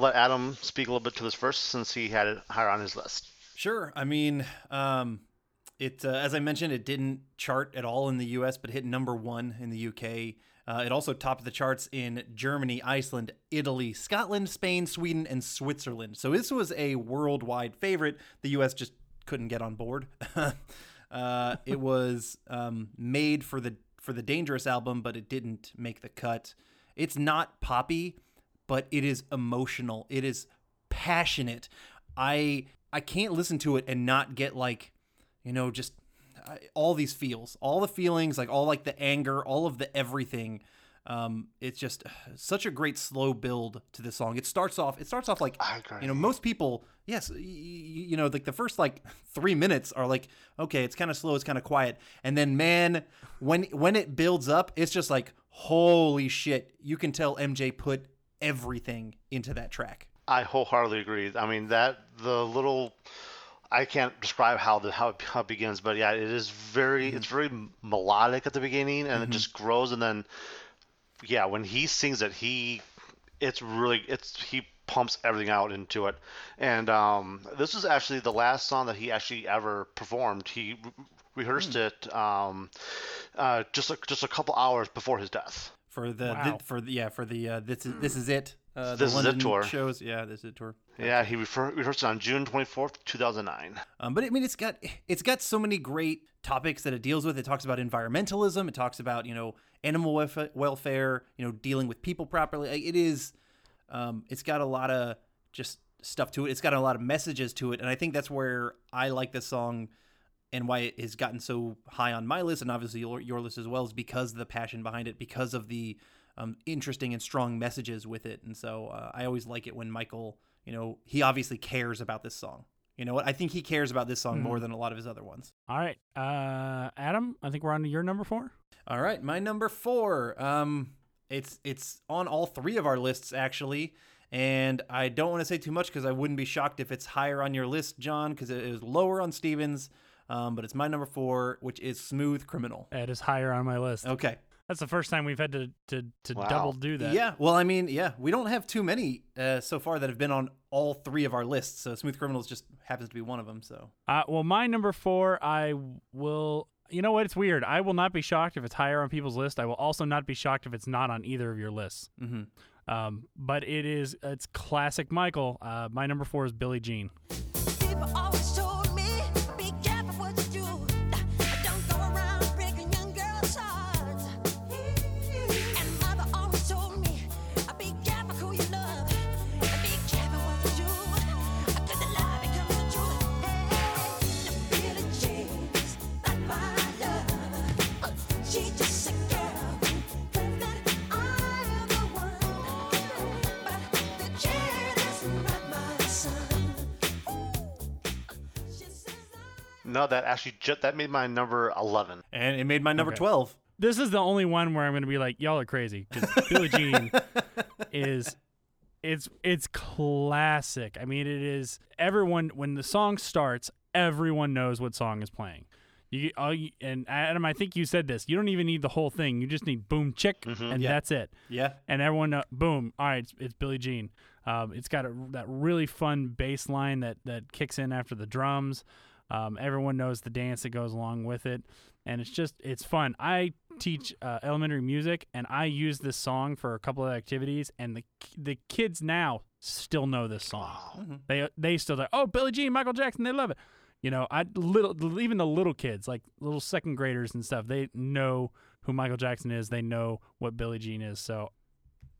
let Adam speak a little bit to this first since he had it higher on his list. Sure. I mean, um, it uh, as I mentioned, it didn't chart at all in the U.S., but hit number one in the U.K. Uh, it also topped the charts in Germany, Iceland, Italy, Scotland, Spain, Sweden, and Switzerland. So this was a worldwide favorite. The U.S. just couldn't get on board. [laughs] uh, it was um, made for the for the Dangerous album, but it didn't make the cut. It's not poppy, but it is emotional. It is passionate. I I can't listen to it and not get like, you know, just all these feels, all the feelings, like all like the anger, all of the everything. Um, it's just [sighs] such a great slow build to this song. It starts off. It starts off like you know most people. Yes, y- y- you know like the first like [laughs] three minutes are like okay, it's kind of slow, it's kind of quiet, and then man, when when it builds up, it's just like holy shit. You can tell MJ put everything into that track. I wholeheartedly agree. I mean that the little I can't describe how the how it, how it begins, but yeah, it is very it's very melodic at the beginning, and it just grows, and then yeah, when he sings it, he it's really it's he pumps everything out into it, and um, this is actually the last song that he actually ever performed. He re- rehearsed it um, uh, just a, just a couple hours before his death. For the, Wow. the for the yeah for the uh, this is this is it uh, This the Is It London tour. shows yeah this is it tour Yeah, he refer- rehearsed it on June twenty fourth, two thousand nine. um, but I mean it's got it's got so many great topics that it deals with it talks about environmentalism it talks about you know animal welf- welfare you know dealing with people properly it is Um, it's got a lot of just stuff to it. It's got a lot of messages to it, and I think that's where I like this song and why it has gotten so high on my list and obviously your, your list as well is because of the passion behind it, because of the um, interesting and strong messages with it. And so uh, I always like it when Michael, you know, he obviously cares about this song. You know what? I think he cares about this song more than a lot of his other ones. All right, uh, Adam. I think we're on to your number four. All right, my number four. Um, it's it's on all three of our lists actually, and I don't want to say too much because I wouldn't be shocked if it's higher on your list, John, because it is lower on Stevens. Um, but it's my number four, which is Smooth Criminal. That is higher on my list. Okay. That's the first time we've had to to, to Wow. double do that. Yeah. Well, I mean, yeah, we don't have too many uh, so far that have been on all three of our lists. So Smooth Criminals just happens to be one of them. So Uh, well, my number four, I will. You know what? It's weird. I will not be shocked if it's higher on people's list. I will also not be shocked if it's not on either of your lists. Mhm. Um, but it is. It's classic Michael. Uh, my number four is Billie Jean. No, that actually ju- that made my number eleven. and it made my number Okay. twelve. This is the only one where I'm going to be like, y'all are crazy because [laughs] Billie Jean is. It's it's classic. I mean, it is everyone when the song starts, everyone knows what song is playing. You, all you and Adam, I think you said this. You don't even need the whole thing. You just need boom chick, and Yeah. that's it. Yeah. and everyone know, boom all right it's, it's billie jean um, it's got a, that really fun bass line that, that kicks in after the drums um, everyone knows the dance that goes along with it. And it's just it's fun. I teach uh, elementary music and i use this song for a couple of activities and the the kids now still know this song. They they still like oh billie jean michael jackson they love it. You know i little even the little kids like little second graders and stuff they know who michael jackson is. They know what billie jean is. So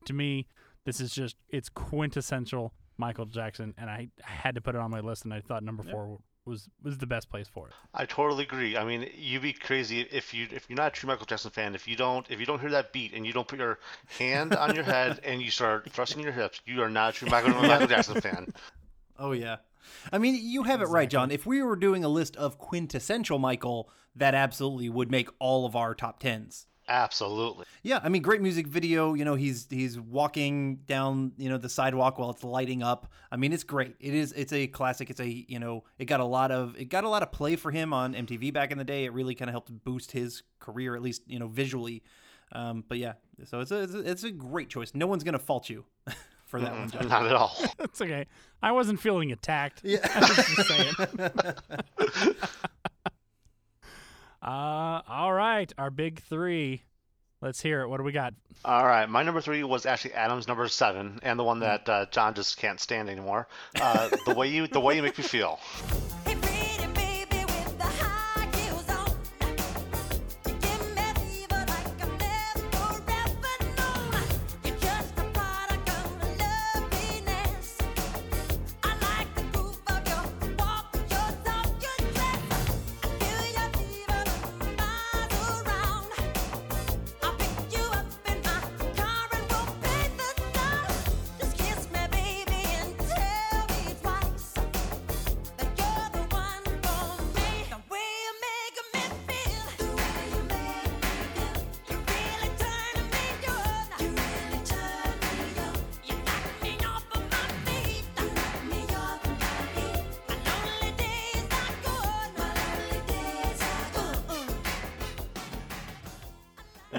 to me, this is just it's quintessential Michael Jackson, and I, I had to put it on my list, and I thought number four was was the best place for it. I totally agree. I mean, you'd be crazy if you if you're not a true Michael Jackson fan. If you don't if you don't hear that beat and you don't put your hand on your head and you start thrusting your hips, you are not a true Michael, [laughs] Michael Jackson fan. Oh yeah. I mean, you have it right, John. If we were doing a list of quintessential Michael, that absolutely would make all of our top tens. Absolutely. Yeah, I mean, great music video. You know, he's he's walking down you know the sidewalk while it's lighting up. I mean, it's great. It is. It's a classic. It's a you know, it got a lot of it got a lot of play for him on MTV back in the day. It really kind of helped boost his career, at least you know visually. Um, but yeah, so it's a, it's a it's a great choice. No one's gonna fault you [laughs] for that one, John. Not at all. [laughs] That's okay. I wasn't feeling attacked. Yeah. [laughs] I was just saying. Uh, all right, our big three. Let's hear it. What do we got? All right, my number three was actually Adam's number seven, and the one that uh, John just can't stand anymore. Uh, the way you, the way you make me feel. [laughs]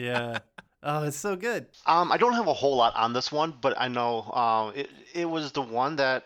yeah. Oh, it's so good. Um, I don't have a whole lot on this one, but I know um, it it was the one that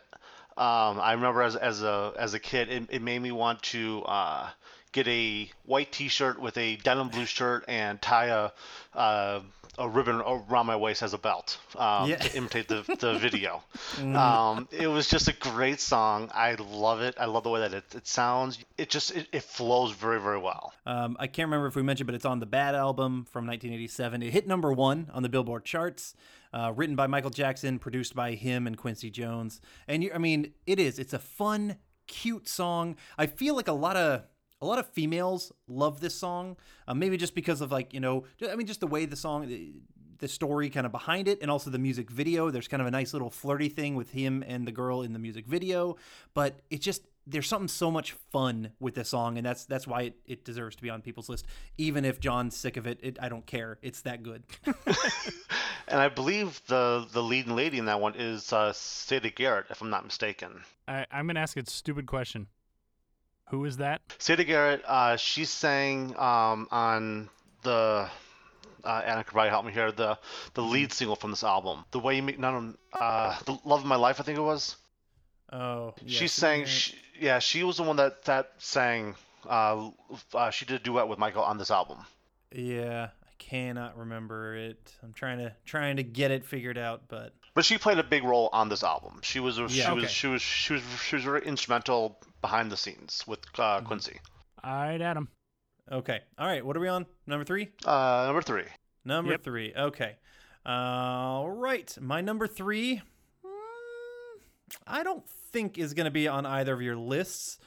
um, I remember as as a as a kid. It, it made me want to uh, get a white T-shirt with a denim blue shirt and tie a uh, a ribbon around my waist as a belt um, Yeah. to imitate the, the [laughs] video. um, it was just a great song. I love it. I love the way that it, it sounds. It just it, it flows very very well. Um, I can't remember if we mentioned, but it's on the Bad album from 1987. It hit number one on the Billboard charts. Uh, written by Michael Jackson, produced by him and Quincy Jones. And you, I mean, it is. It's a fun, cute song. I feel like a lot of a lot of females love this song. Uh, maybe just because of like you know, ju- I mean, just the way the song. The story kind of behind it, and also the music video. There's kind of a nice little flirty thing with him and the girl in the music video, but it just there's something so much fun with this song, and that's that's why it, it deserves to be on people's list. Even if John's sick of it, it I don't care. It's that good. [laughs] [laughs] And I believe the the leading lady in that one is uh, Siedah Garrett, if I'm not mistaken. I, I'm gonna ask a stupid question. Who is that? Siedah Garrett, uh, she sang um, on the uh, Anna could probably help me here. The the lead single from this album, "The Way You Make None of uh, the Love of My Life," I think it was. Oh, yeah, she sang, she, yeah, she was the one that that sang. Uh, uh, she did a duet with Michael on this album. yeah, I cannot remember it. I'm trying to trying to get it figured out, but But she played a big role on this album. She was a, she Yeah. was she was she was she was very instrumental behind the scenes with uh, Mm-hmm. Quincy. All right, Adam. okay. All right, what are we on? Number three. Uh, number three. Number Yep. three. Okay. All right. My number three, mm, I don't think is going to be on either of your lists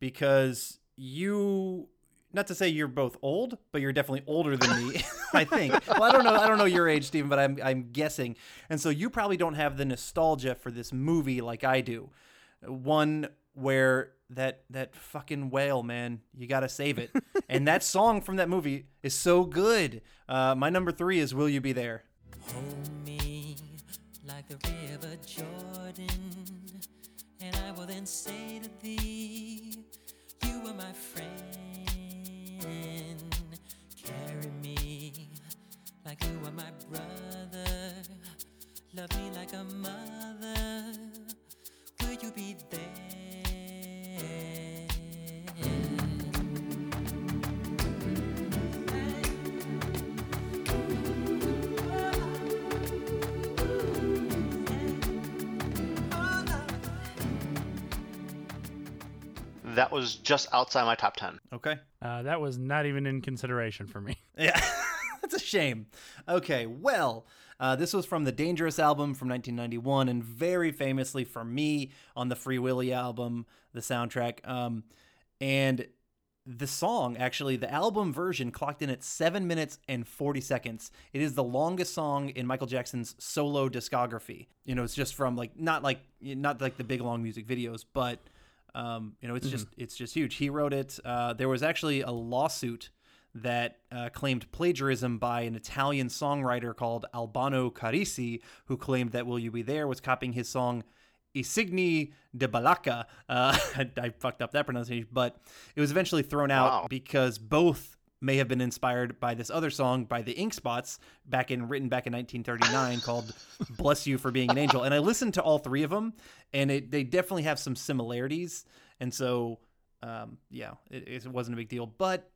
because you, not to say you're both old, but you're definitely older than me, [laughs] I think. Well, I don't know. I don't know your age, Steven, but I'm, I'm guessing. And so you probably don't have the nostalgia for this movie like I do. One where that that fucking whale, man, you gotta save it. [laughs] and that song from that movie is so good. Uh, my number three is "Will You Be There." Hold me like the river Jordan, and I will then say to thee, That was just outside my top ten. Okay. Uh, that was not even in consideration for me. [laughs] Yeah, [laughs] that's a shame. Okay, well, uh, this was from the Dangerous album from 1991, and very famously for me on the Free Willy album, the soundtrack. Um, and the song, actually, the album version clocked in at seven minutes and 40 seconds. It is the longest song in Michael Jackson's solo discography. You know, it's just from like not like not like the big long music videos, but um, you know, it's just it's just huge. He wrote it. Uh, there was actually a lawsuit that uh, claimed plagiarism by an Italian songwriter called Al Bano Carrisi, who claimed that "Will You Be There" was copying his song "I Signi de Balacca." Uh, [laughs] I, I fucked up that pronunciation, but it was eventually thrown out Wow. because both may have been inspired by this other song by the Ink Spots back in written back in 1939 called [laughs] "Bless You for Being an Angel." And I listened to all three of them, and it, they definitely have some similarities. And so, um, yeah, it, it wasn't a big deal. But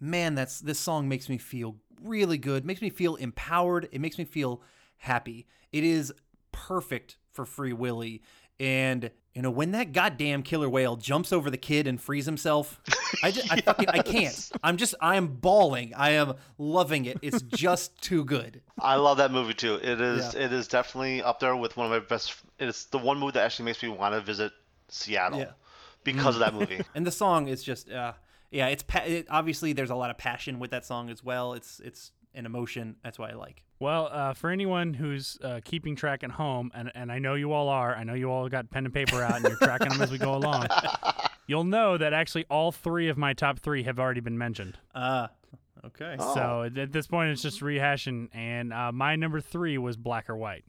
man, that's this song makes me feel really good. Makes me feel empowered. It makes me feel happy. It is perfect for Free Willy. And you know when that goddamn killer whale jumps over the kid and frees himself, I just I [laughs] fucking I can't. I'm just I am bawling. I am loving it. It's just too good. I love that movie too. It is Yeah. it is definitely up there with one of my best. It's the one movie that actually makes me want to visit Seattle Yeah. because of that movie. [laughs] And the song is just uh yeah, it's pa- it, obviously there's a lot of passion with that song as well. It's it's an emotion. That's why I like. Well, uh, for anyone who's uh, keeping track at home, and, and I know you all are, I know you all got pen and paper out and you're tracking them as we go along. [laughs] You'll know that actually all three of my top three have already been mentioned. Uh okay. Oh. So at- at this point, it's just rehashing. And uh, my number three was Black or White.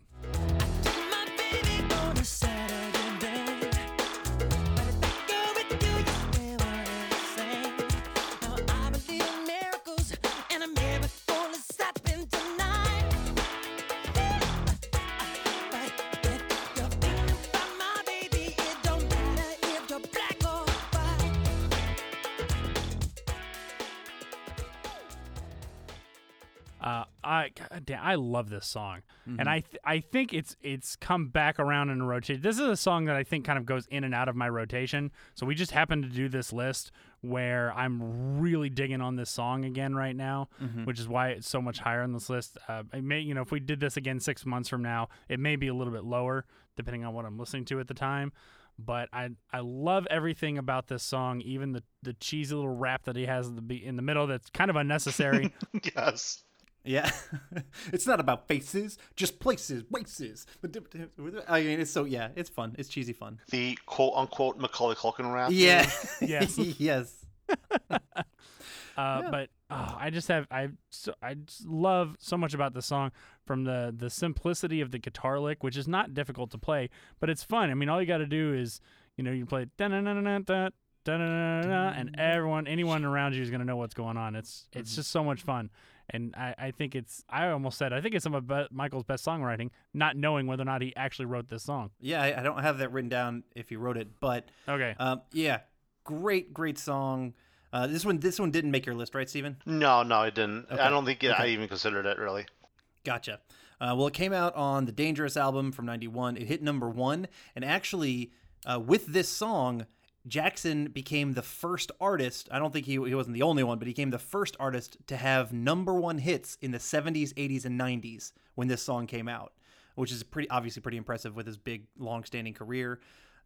Uh, I damn, I love this song, and I th- I think it's it's come back around in a rotation. This is a song that I think kind of goes in and out of my rotation. So we just happened to do this list where I'm really digging on this song again right now, which is why it's so much higher on this list. Uh, I may you know if we did this again six months from now, it may be a little bit lower depending on what I'm listening to at the time. But I I love everything about this song, even the the cheesy little rap that he has in the in the middle that's kind of unnecessary. [laughs] yes. Yeah, [laughs] it's not about faces, just places, waces. But I mean, it's so yeah, it's fun. It's cheesy fun. The quote unquote Macaulay Culkin rap. Yeah. [laughs] Yes. yes. [laughs] Uh, But oh, I just have I so, I just love so much about the song from the the simplicity of the guitar lick, which is not difficult to play, but it's fun. I mean, all you got to do is you know you play da-na-na-na-na, and everyone anyone around you is gonna know what's going on. It's it's just so much fun. And I, I think it's I almost said I think it's some of be- Michael's best songwriting, not knowing whether or not he actually wrote this song. Yeah, I, I don't have that written down if he wrote it, but Okay. um, yeah, great, great song. Uh, this one, this one didn't make your list, right, Steven? No, no, it didn't. Okay. I don't think it, I even considered it really. Gotcha. Uh, well, it came out on the Dangerous album from '91. It hit number one, and actually, uh, with this song, Jackson became the first artist. I don't think he, he wasn't the only one, but he became the first artist to have number one hits in the '70s, '80s, and '90s when this song came out, which is pretty obviously pretty impressive with his big, long-standing career.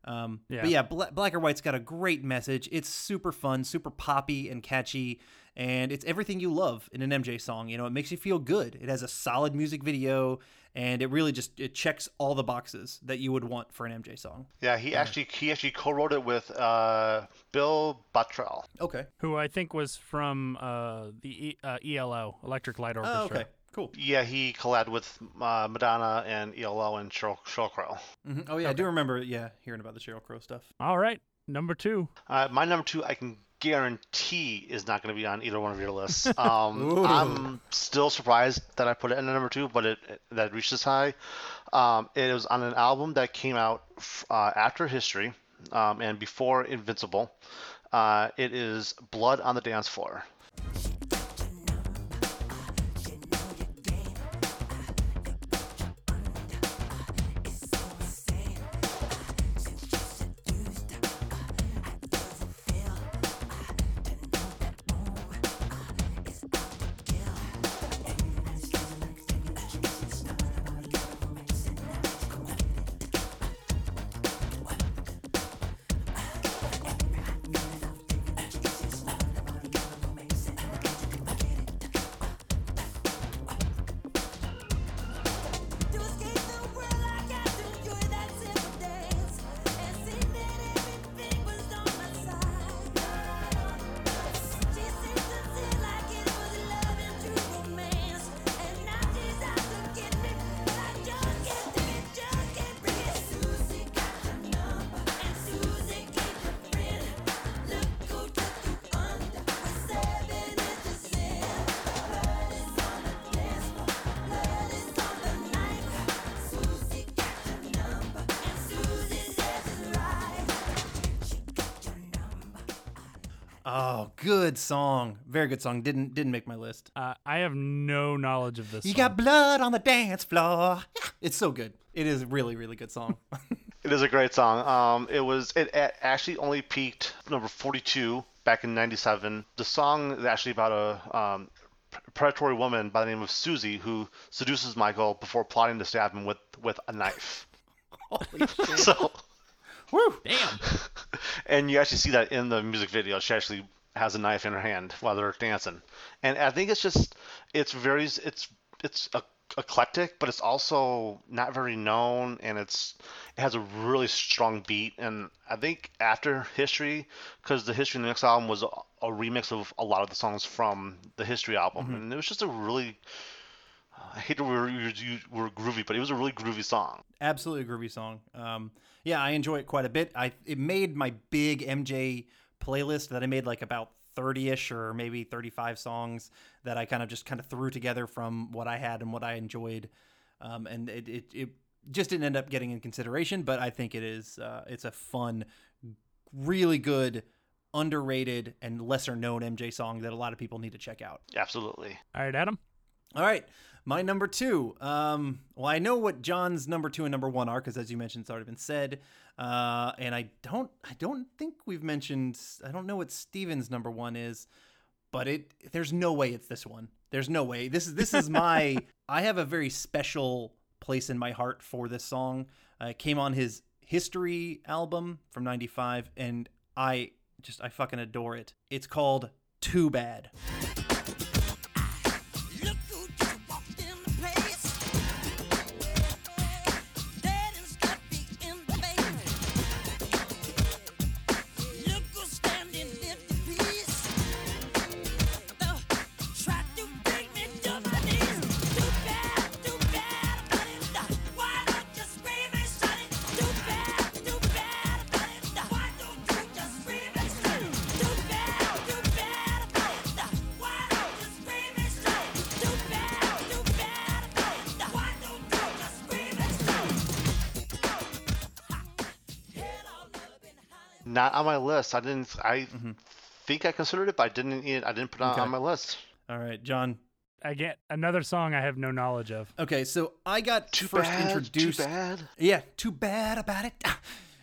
Um, Yeah. But yeah, Bla- Black or White's got a great message. It's super fun, super poppy and catchy, and it's everything you love in an MJ song. You know, it makes you feel good. It has a solid music video, and it really just it checks all the boxes that you would want for an MJ song. Yeah, he actually he actually co-wrote it with uh, Bill Bottrell. Okay. Who I think was from uh, the e- uh, ELO Electric Light Orchestra. Oh, okay. Cool. Yeah, he collabed with uh, Madonna and ELO and Sheryl, Sheryl Crow. Mhm. Oh yeah, I do remember. Yeah, hearing about the Sheryl Crow stuff. All right, number two. Uh, my number two, I can guarantee, is not going to be on either one of your lists. [laughs] Um, I'm still surprised that I put it in the number two, but it, it that it reached this high. Um, it was on an album that came out uh, after History um, and before Invincible. Uh, it is Blood on the Dance Floor. Very good song. Didn't didn't make my list. Uh, I have no knowledge of this. You song. got blood on the dance floor. It's so good. It is a really really good song. [laughs] It is a great song. Um, it was it a- actually only peaked number 42 back in '97. The song is actually about a um, predatory woman by the name of Susie who seduces Michael before plotting to stab him with with a knife. [laughs] Holy [laughs] shit. So, Woo. Damn. and you actually see that in the music video. She actually has a knife in her hand while they're dancing, and I think it's just it's very it's it's a eclectic, but it's also not very known, and it's it has a really strong beat. And I think after History, because the History the Next album was a, a remix of a lot of the songs from the History album, and it was just a really I hate the word you were groovy, but it was a really groovy song. absolutely groovy song. Um, yeah, I enjoy it quite a bit. I it made my big MJ playlist that I made like about 30ish or maybe 35 songs that I kind of just kind of threw together from what I had and what I enjoyed. Um, and it, it, it just didn't end up getting in consideration, but I think it is uh, it's a fun, really good, underrated and lesser known MJ song that a lot of people need to check out. Absolutely. All right, Adam. All right, my number two. Um, well, I know what John's number two and number one are because, as you mentioned, it's already been said. Uh, and I don't, I don't think we've mentioned. I don't know what Steven's number one is, but it. There's no way it's this one. There's no way. This is this is [laughs] my. I have a very special place in my heart for this song. Uh, it came on his History album from '95, and I just I fucking adore it. It's called Too Bad. Not on my list. I didn't. I think I considered it, but I didn't. I didn't put it on- Okay. on my list. All right, John. I get another song I have no knowledge of. Okay, so I got Too first bad. introduced. Too bad. Yeah, too bad about it. Ah,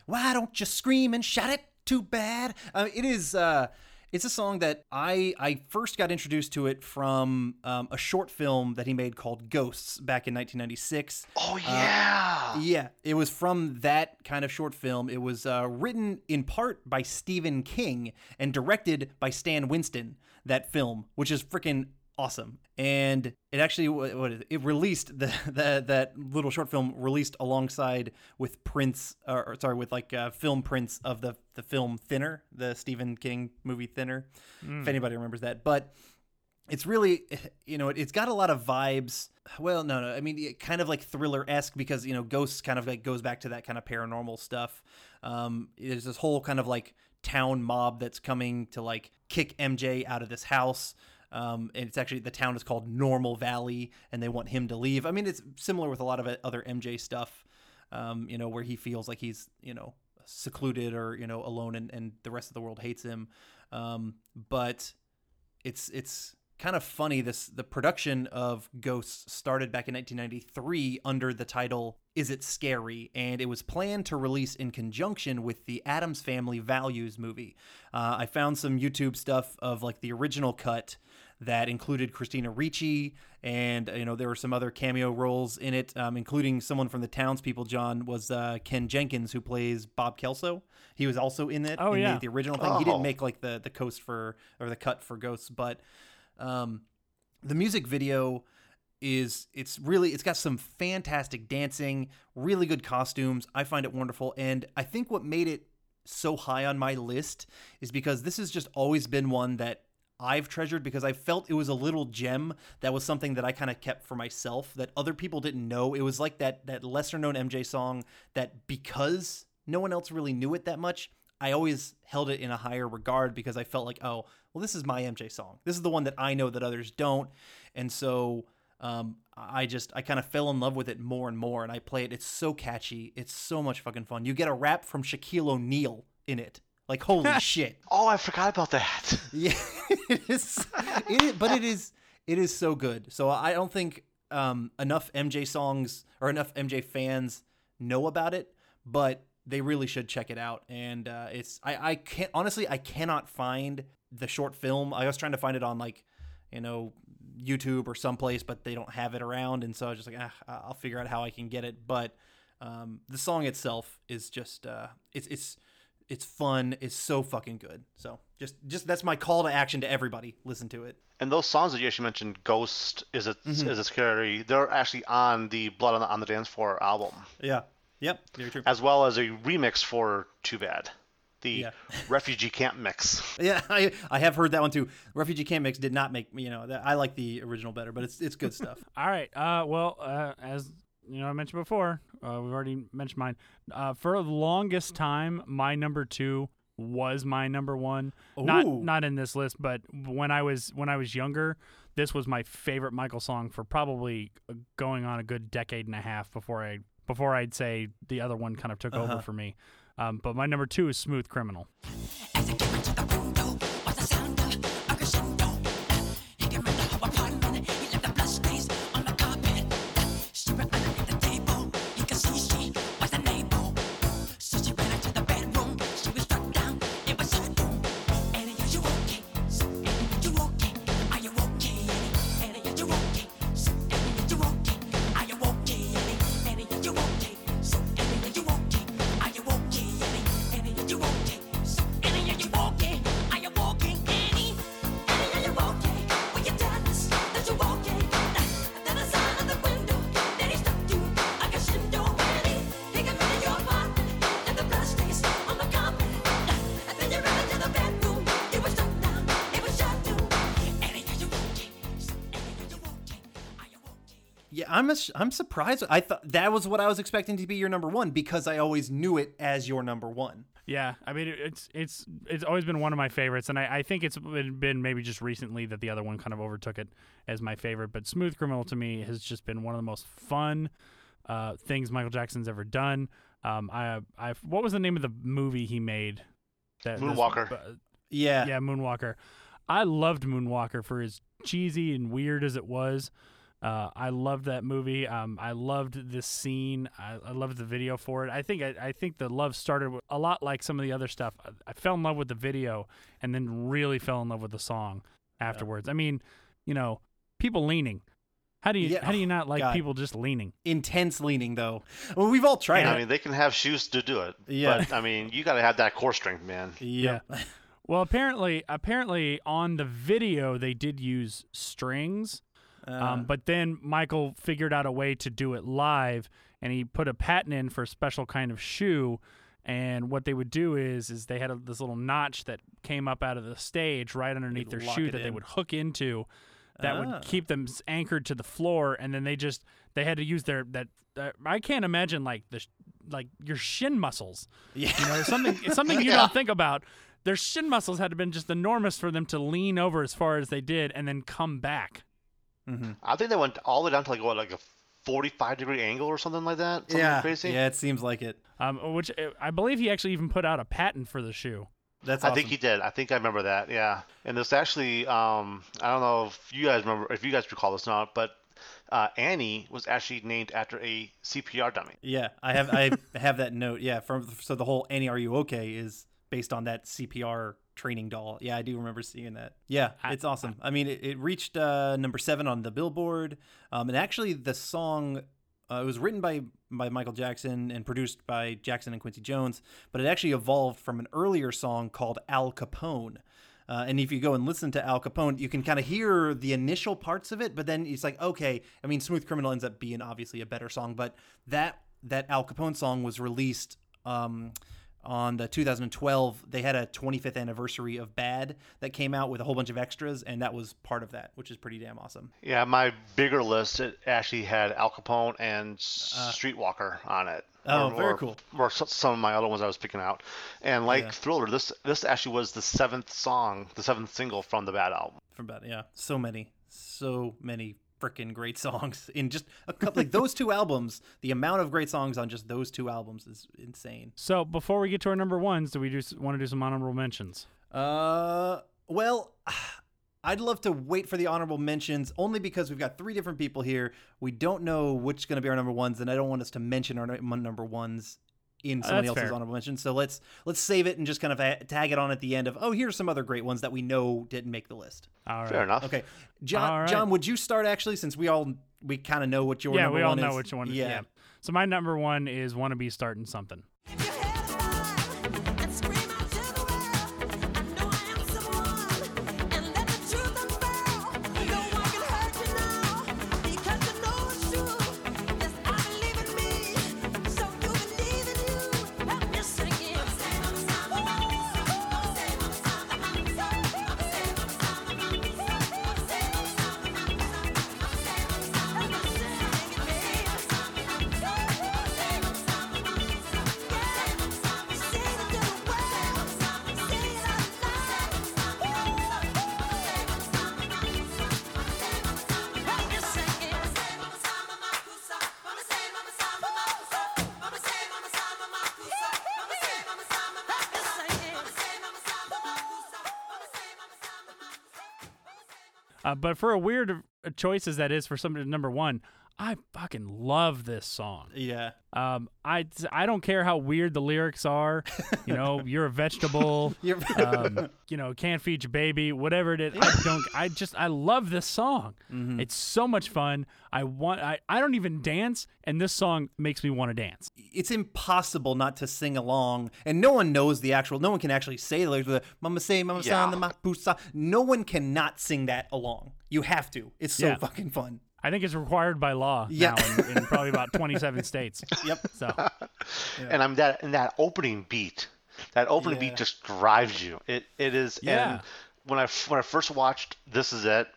Why don't you scream and shout it? Too bad. Uh, it is. Uh, it's a song that I I first got introduced to it from um, a short film that he made called Ghosts back in 1996. Oh yeah. Yeah, it was from that kind of short film. It was uh, written in part by Stephen King and directed by Stan Winston. That film, which is freaking awesome, and it actually what, it? it released the, [laughs] the that little short film released alongside with prints, or, or sorry, with like uh, film prints of the the film Thinner, the Stephen King movie Thinner, if anybody remembers that, but it's really you know it's got a lot of vibes. Well no no i mean it kind of like thriller-esque because you know ghosts kind of like goes back to that kind of paranormal stuff. Um there's this whole kind of like town mob that's coming to like kick mj out of this house um, and it's actually the town is called Normal Valley, and they want him to leave. I mean, it's similar with a lot of other MJ stuff, um, you know, where he feels like he's you know secluded or you know alone, and, and the rest of the world hates him. Um, but it's it's kind of funny this the production of ghosts started back in 1993 under the title is it scary and it was planned to release in conjunction with the addams family values movie uh, i found some youtube stuff of like the original cut that included christina ricci and you know there were some other cameo roles in it um, including someone from the townspeople john was uh, ken jenkins who plays bob kelso he was also in it Oh, in the- yeah. the, original thing he didn't Oh. make like the the coast for or the cut for ghosts but um, the music video is it's really it's got some fantastic dancing really good costumes i find it wonderful and i think what made it so high on my list is because this has just always been one that I've treasured because I felt it was a little gem that was something that I kind of kept for myself that other people didn't know. It was like that that lesser known MJ song that because no one else really knew it that much, I always held it in a higher regard because I felt like, oh, well, this is my MJ song. This is the one that I know that others don't. And so um, I just, I kind of fell in love with it more and more. And I play it. It's so catchy. It's so much fucking fun. You get a rap from Shaquille O'Neal in it. Like, holy [laughs] shit. Oh, I forgot about that. [laughs] Yeah, it is. It is, but it is. It is so good. So I don't think um, enough MJ songs or enough MJ fans know about it, but they really should check it out. And uh, it's. I. I can't honestly. I cannot find the short film. I was trying to find it on like, you know, YouTube or someplace, but they don't have it around. And so I was just like, ah, I'll figure out how I can get it. But um, the song itself is just. Uh, it's. It's it's fun. It's so fucking good. So just just that's my call to action to everybody. Listen to it. And those songs that you actually mentioned, "Ghost," "Is It Is Mm-hmm. It Scary," they're actually on the "Blood on the, on the Dance Floor" album, Yeah. Yep. Very true. as well as a remix for "Too Bad," the Yeah. [laughs] refugee camp mix. Yeah, [laughs] I, I have heard that one too. Refugee Camp Mix did not make me, you know, that, I like the original better, but it's it's good stuff. [laughs] All right. Uh, well, uh, as you know, I mentioned before, uh, we've already mentioned mine. Uh, for the longest time, my number two was my number one. Not Ooh. not in this list, but when I was when I was younger, this was my favorite Michael song for probably uh, going on a good decade and a half before I before I'd say the other one kind of took over for me. Um, but my number two is Smooth Criminal. I'm a, I'm surprised. I thought that was what I was expecting to be your number one because I always knew it as your number one. Yeah, I mean it's it's it's always been one of my favorites, and I, I think it's been been maybe just recently that the other one kind of overtook it as my favorite. But Smooth Criminal to me has just been one of the most fun uh, things Michael Jackson's ever done. Um, I I what was the name of the movie he made? That this- Moonwalker. uh, Yeah. yeah, Moonwalker. I loved Moonwalker for as cheesy and weird as it was. Uh, I loved that movie. Um, I loved this scene. I, I loved the video for it. I think I, I think the love started with, a lot like some of the other stuff. I, I fell in love with the video and then really fell in love with the song afterwards. I mean, you know, people leaning. How do you Yeah. how do you not like God. people just leaning? Intense leaning though. Well, we've all tried I it. mean, they can have shoes to do it. Yeah. But I mean, you got to have that core strength, man. yeah. Well, apparently apparently on the video they did use strings. Uh, Um, but then Michael figured out a way to do it live, and he put a patent in for a special kind of shoe. And what they would do is, is they had a, this little notch that came up out of the stage right underneath their shoe that they would hook into, that Ah. would keep them anchored to the floor. And then they just they had to use their that. Uh, I can't imagine like the like your shin muscles. yeah. You know, something it's something [laughs] you Yeah. don't think about. Their shin muscles had to been just enormous for them to lean over as far as they did, and then come back. Mhm. I think they went all the way down to like what, like a 45 degree angle or something like that. Something yeah. crazy. Yeah, it seems like it. um, which uh, I believe he actually even put out a patent for the shoe. That's I think he did. I think I remember that. Yeah. And this actually, um, I don't know if you guys remember, if you guys recall this or not, but uh, Annie was actually named after a CPR dummy. Yeah, I have I [laughs] have that note. Yeah, from so the whole "Annie, are you okay?" is based on that CPR training doll. Yeah, I do remember seeing that. Yeah, it's awesome. I mean, it, it reached uh, number seven on the Billboard, um, and actually the song. Uh, it was written by by Michael Jackson and produced by Jackson and Quincy Jones, but it actually evolved from an earlier song called Al Capone. Uh, and if you go and listen to Al Capone, you can kind of hear the initial parts of it, but then it's like, okay, I mean, Smooth Criminal ends up being obviously a better song, but that that Al Capone song was released um, on the 2012. They had a 25th anniversary of Bad that came out with a whole bunch of extras, and that was part of that, which is pretty damn awesome. Yeah, my bigger list it actually had Al Capone and Streetwalker on it. Uh, oh, or, very or- cool. Or some of my other ones I was picking out, and like Yeah. Thriller, this this actually was the seventh song, the seventh single from the Bad album. From Bad, yeah, so many, so many freaking great songs [laughs] in just a couple. like those two albums, the amount of great songs on just those two albums is insane. So before we get to our number ones, do we do want to do some honorable mentions? Uh, well, [sighs] I'd love to wait for the honorable mentions only because we've got three different people here. We don't know which is going to be our number ones, and I don't want us to mention our number ones in oh, somebody that's else's fair. honorable mention. So let's let's save it and just kind of a- tag it on at the end of oh, here's some other great ones that we know didn't make the list. All right. Fair enough. Okay, John. All right. John, would you start actually since we all we kind of know what your yeah, number we all one know is? which one. Yeah. Yeah. So my number one is "Wanna Be Starting Something." Uh, but for a weird uh, choice as that is for somebody number one, fucking love this song. Yeah. Um, I I don't care how weird the lyrics are. You know, [laughs] you're a vegetable. You're- um, [laughs] you know, can't feed your baby, whatever it is. I don't. I just I love this song. Mm-hmm. It's so much fun. I want. I I don't even dance, and this song makes me want to dance. it's impossible not to sing along, and no one knows the actual. No one can actually say the lyrics. with the, Mama say, Mama Yeah. san, the mapusa. No one cannot sing that along. You have to. It's so Yeah. fucking fun. I think it's required by law Yeah. now in, in probably about 27 [laughs] states. Yep. So And I'm that and that opening beat, that opening Yeah. beat just drives you. It it is. Yeah. And when I f- when I first watched This Is It,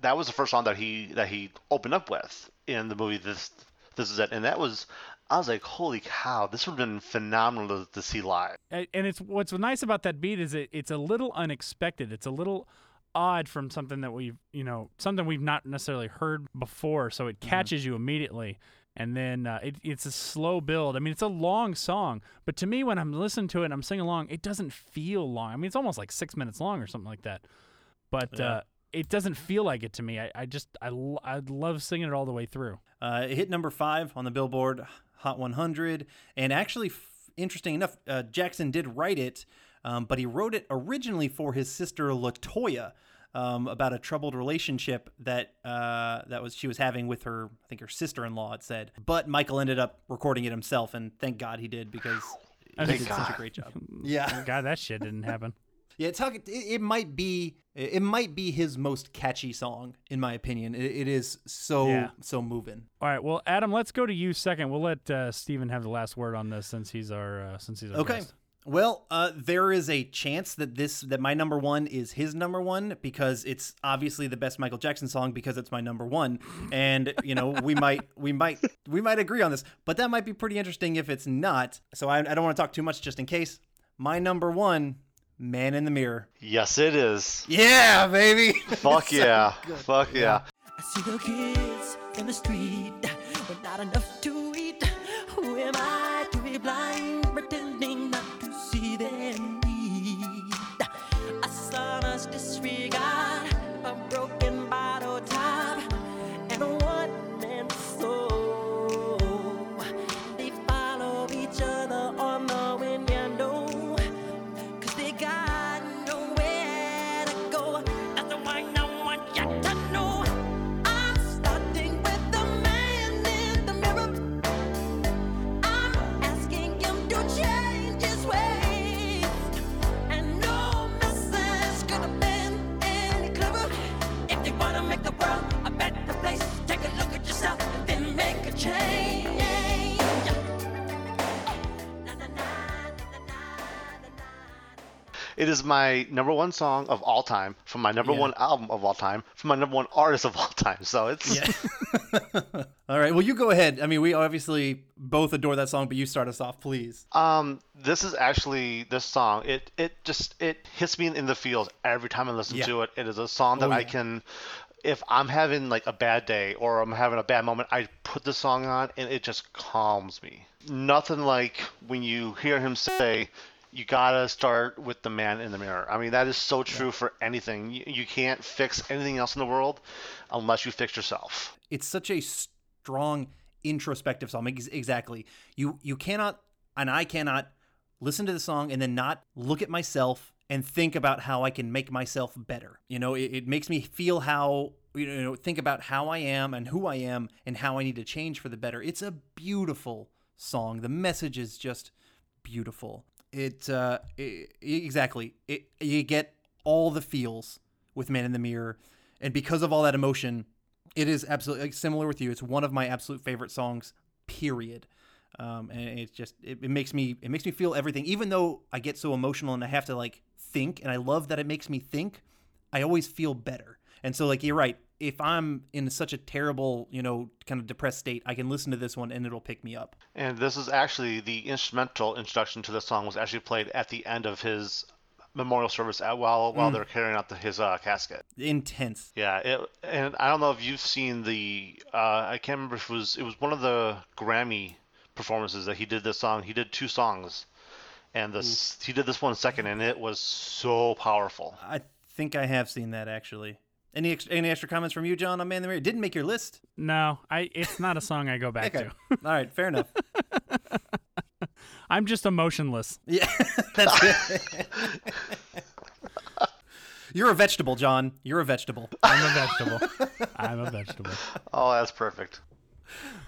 that was the first song that he that he opened up with. in the movie This This Is It, and that was I was like, holy cow, this would have been phenomenal to, to see live. And it's what's nice about that beat is it, it's a little unexpected. It's a little odd from something that we've you know something we've not necessarily heard before, so it catches you immediately. And then uh, it, it's a slow build. I mean, it's a long song, but to me, when I'm listening to it and I'm singing along, it doesn't feel long. I mean, it's almost like six minutes long or something like that. But Yeah. uh, it doesn't feel like it to me. I, I just I, l- I love singing it all the way through. Uh, it hit number five on the Billboard Hot 100, and actually, f- interesting enough, uh, Jackson did write it, um, but he wrote it originally for his sister La Toya. Um, about a troubled relationship that uh, that was she was having with her, I think her sister-in-law. It said, but Michael ended up recording it himself, and thank God he did because [sighs] he Thank did such a great job. [laughs] Yeah, God, that shit didn't happen. yeah. It's how, it, it might be it might be his most catchy song in my opinion. It, it is so Yeah. so moving. All right, well, Adam, let's go to you second. We'll let uh, Steven have the last word on this since he's our uh, since he's our Okay. guest. Well, uh, there is a chance that this that my number one is his number one because it's obviously the best Michael Jackson song because it's my number one, and you know we might we might we might agree on this, but that might be pretty interesting if it's not. So I, I don't want to talk too much just in case. My number one, Man in the Mirror. Yes, it is. Yeah, baby. [laughs] Fuck yeah. Fuck yeah. I see the kids in the street with not enough It is my number one song of all time, from my number Yeah. one album of all time, from my number one artist of all time. So it's Yeah. [laughs] [laughs] All right. Well, you go ahead. I mean, we obviously both adore that song, but you start us off, please. Um, this is actually this song. It it just it hits me in the feels every time I listen Yeah. to it. It is a song that Oh, I can, if I'm having like a bad day or I'm having a bad moment, I put the song on and it just calms me. Nothing like when you hear him say, "You gotta start with the man in the mirror." I mean, that is so true for anything. You, you can't fix anything else in the world unless you fix yourself. it's such a strong introspective song. Exactly. You you cannot and I cannot listen to the song and then not look at myself and think about how I can make myself better. You know, it, it makes me feel how you know think about how I am and who I am and how I need to change for the better. It's a beautiful song. The message is just beautiful. It uh i exactly. It you get all the feels with Man in the Mirror and because of all that emotion it is absolutely like, similar with you. It's one of my absolute favorite songs. Period. Um, and it's just it, it makes me it makes me feel everything. Even though I get so emotional and I have to like think, and I love that it makes me think. I always feel better. And so like you're right. If I'm in such a terrible, you know, kind of depressed state, I can listen to this one and it'll pick me up. And this is actually the instrumental introduction to the song was actually played at the end of his memorial service at, while while they're carrying out the, his uh, casket. Intense. Yeah, it, and I don't know if you've seen the uh, I can't remember if it was it was one of the Grammy performances that he did this song. He did two songs, and this he did this one second, and it was so powerful. I think I have seen that actually. Any ex- any extra comments from you, John? On Man in the Mirror. It didn't make your list. No, I. It's not a song I go back Okay. to. [laughs] All right. Fair enough. [laughs] I'm just emotionless. Yeah, [laughs] that's it. You're a vegetable, John. You're a vegetable. I'm a vegetable. I'm a vegetable. Oh, that's perfect.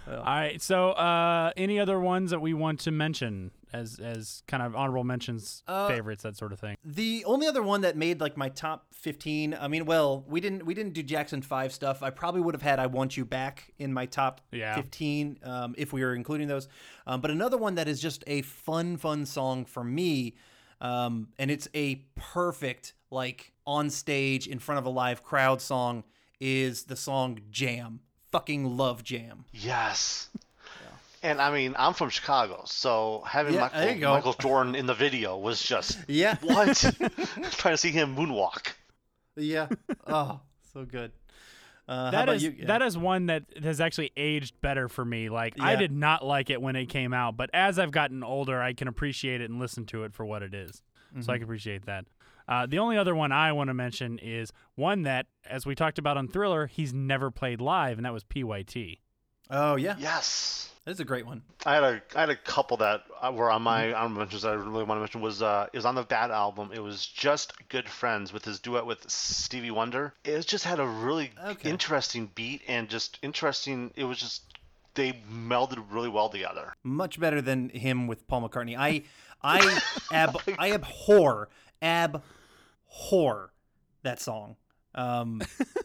All right. So, uh, any other ones that we want to mention as as kind of honorable mentions, Uh, favorites, that sort of thing? The only other one that made like my top 15. I mean, well, we didn't we didn't do Jackson 5 stuff. I probably would have had I Want You Back in my top Yeah. 15 um, if we were including those. Um, but another one that is just a fun fun song for me um, and it's a perfect like on stage in front of a live crowd song is the song Jam fucking love Jam. Yes. And I mean, I'm from Chicago, so having Yeah, Michael. Michael Jordan in the video was just [laughs] Yeah. what? [laughs] [laughs] Trying to see him moonwalk. Yeah. Oh, so good. Uh, how That about is you? Yeah. that is one that has actually aged better for me. Like I did not like it when it came out, but as I've gotten older, I can appreciate it and listen to it for what it is. So Mm-hmm. I can appreciate that. Uh, the only other one I want to mention is one that, as we talked about on Thriller, he's never played live, and that was PYT. Oh yeah. Yes. That's a great one. I had a I had a couple that uh, were on my Mm-hmm. honorable mentions that I really want to mention was uh it was on the Bad album. It was just Good Friends with his duet with Stevie Wonder. It just had a really Okay. interesting beat and just interesting. It was just they melded really well together. Much better than him with Paul McCartney. I [laughs] I ab I abhor abhor that song. Um,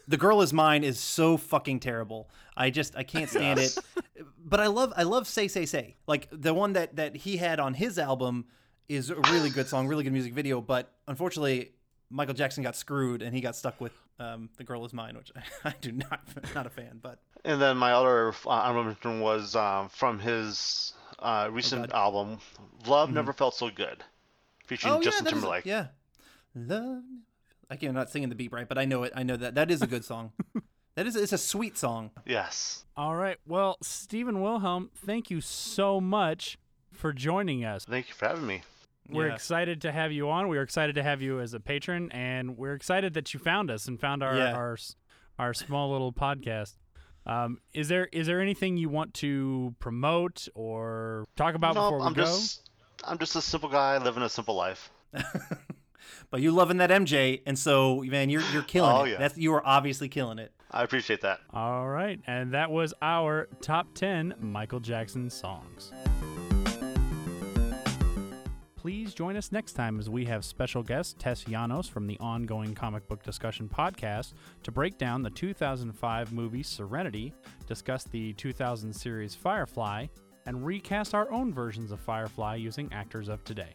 the girl is mine is so fucking terrible. I just I can't stand it. But I love I love say say say. Like the one that that he had on his album is a really good song, really good music video. But unfortunately, Michael Jackson got screwed and he got stuck with um, "The Girl Is Mine," which I, [laughs] I do not not a fan. But And then my other uh, honorable mention was um, from his uh, recent God. album, "Love Never Felt So Good," featuring Justin that is- Timberlake. yeah, love. I can't I'm not singing the beat right, but I know it. I know that that is a good song. [laughs] that is it's a sweet song. Yes. All right. Well, Steven Wilhelm, thank you so much for joining us. Thank you for having me. We're Yeah. excited to have you on. We're excited to have you as a patron, and we're excited that you found us and found our Yeah. our our small little podcast. Um, is there is there anything you want to promote or talk about no, before we I'm go? just I'm just a simple guy living a simple life. [laughs] But you loving that MJ, and so man, you're you're killing Oh, it. yeah. That's you are obviously killing it. I appreciate that. All right, and that was our top ten Michael Jackson songs. Please join us next time as we have special guest Tess Janos from the ongoing comic book discussion podcast to break down the 2005 movie Serenity, discuss the 2000 series Firefly, and recast our own versions of Firefly using actors of today.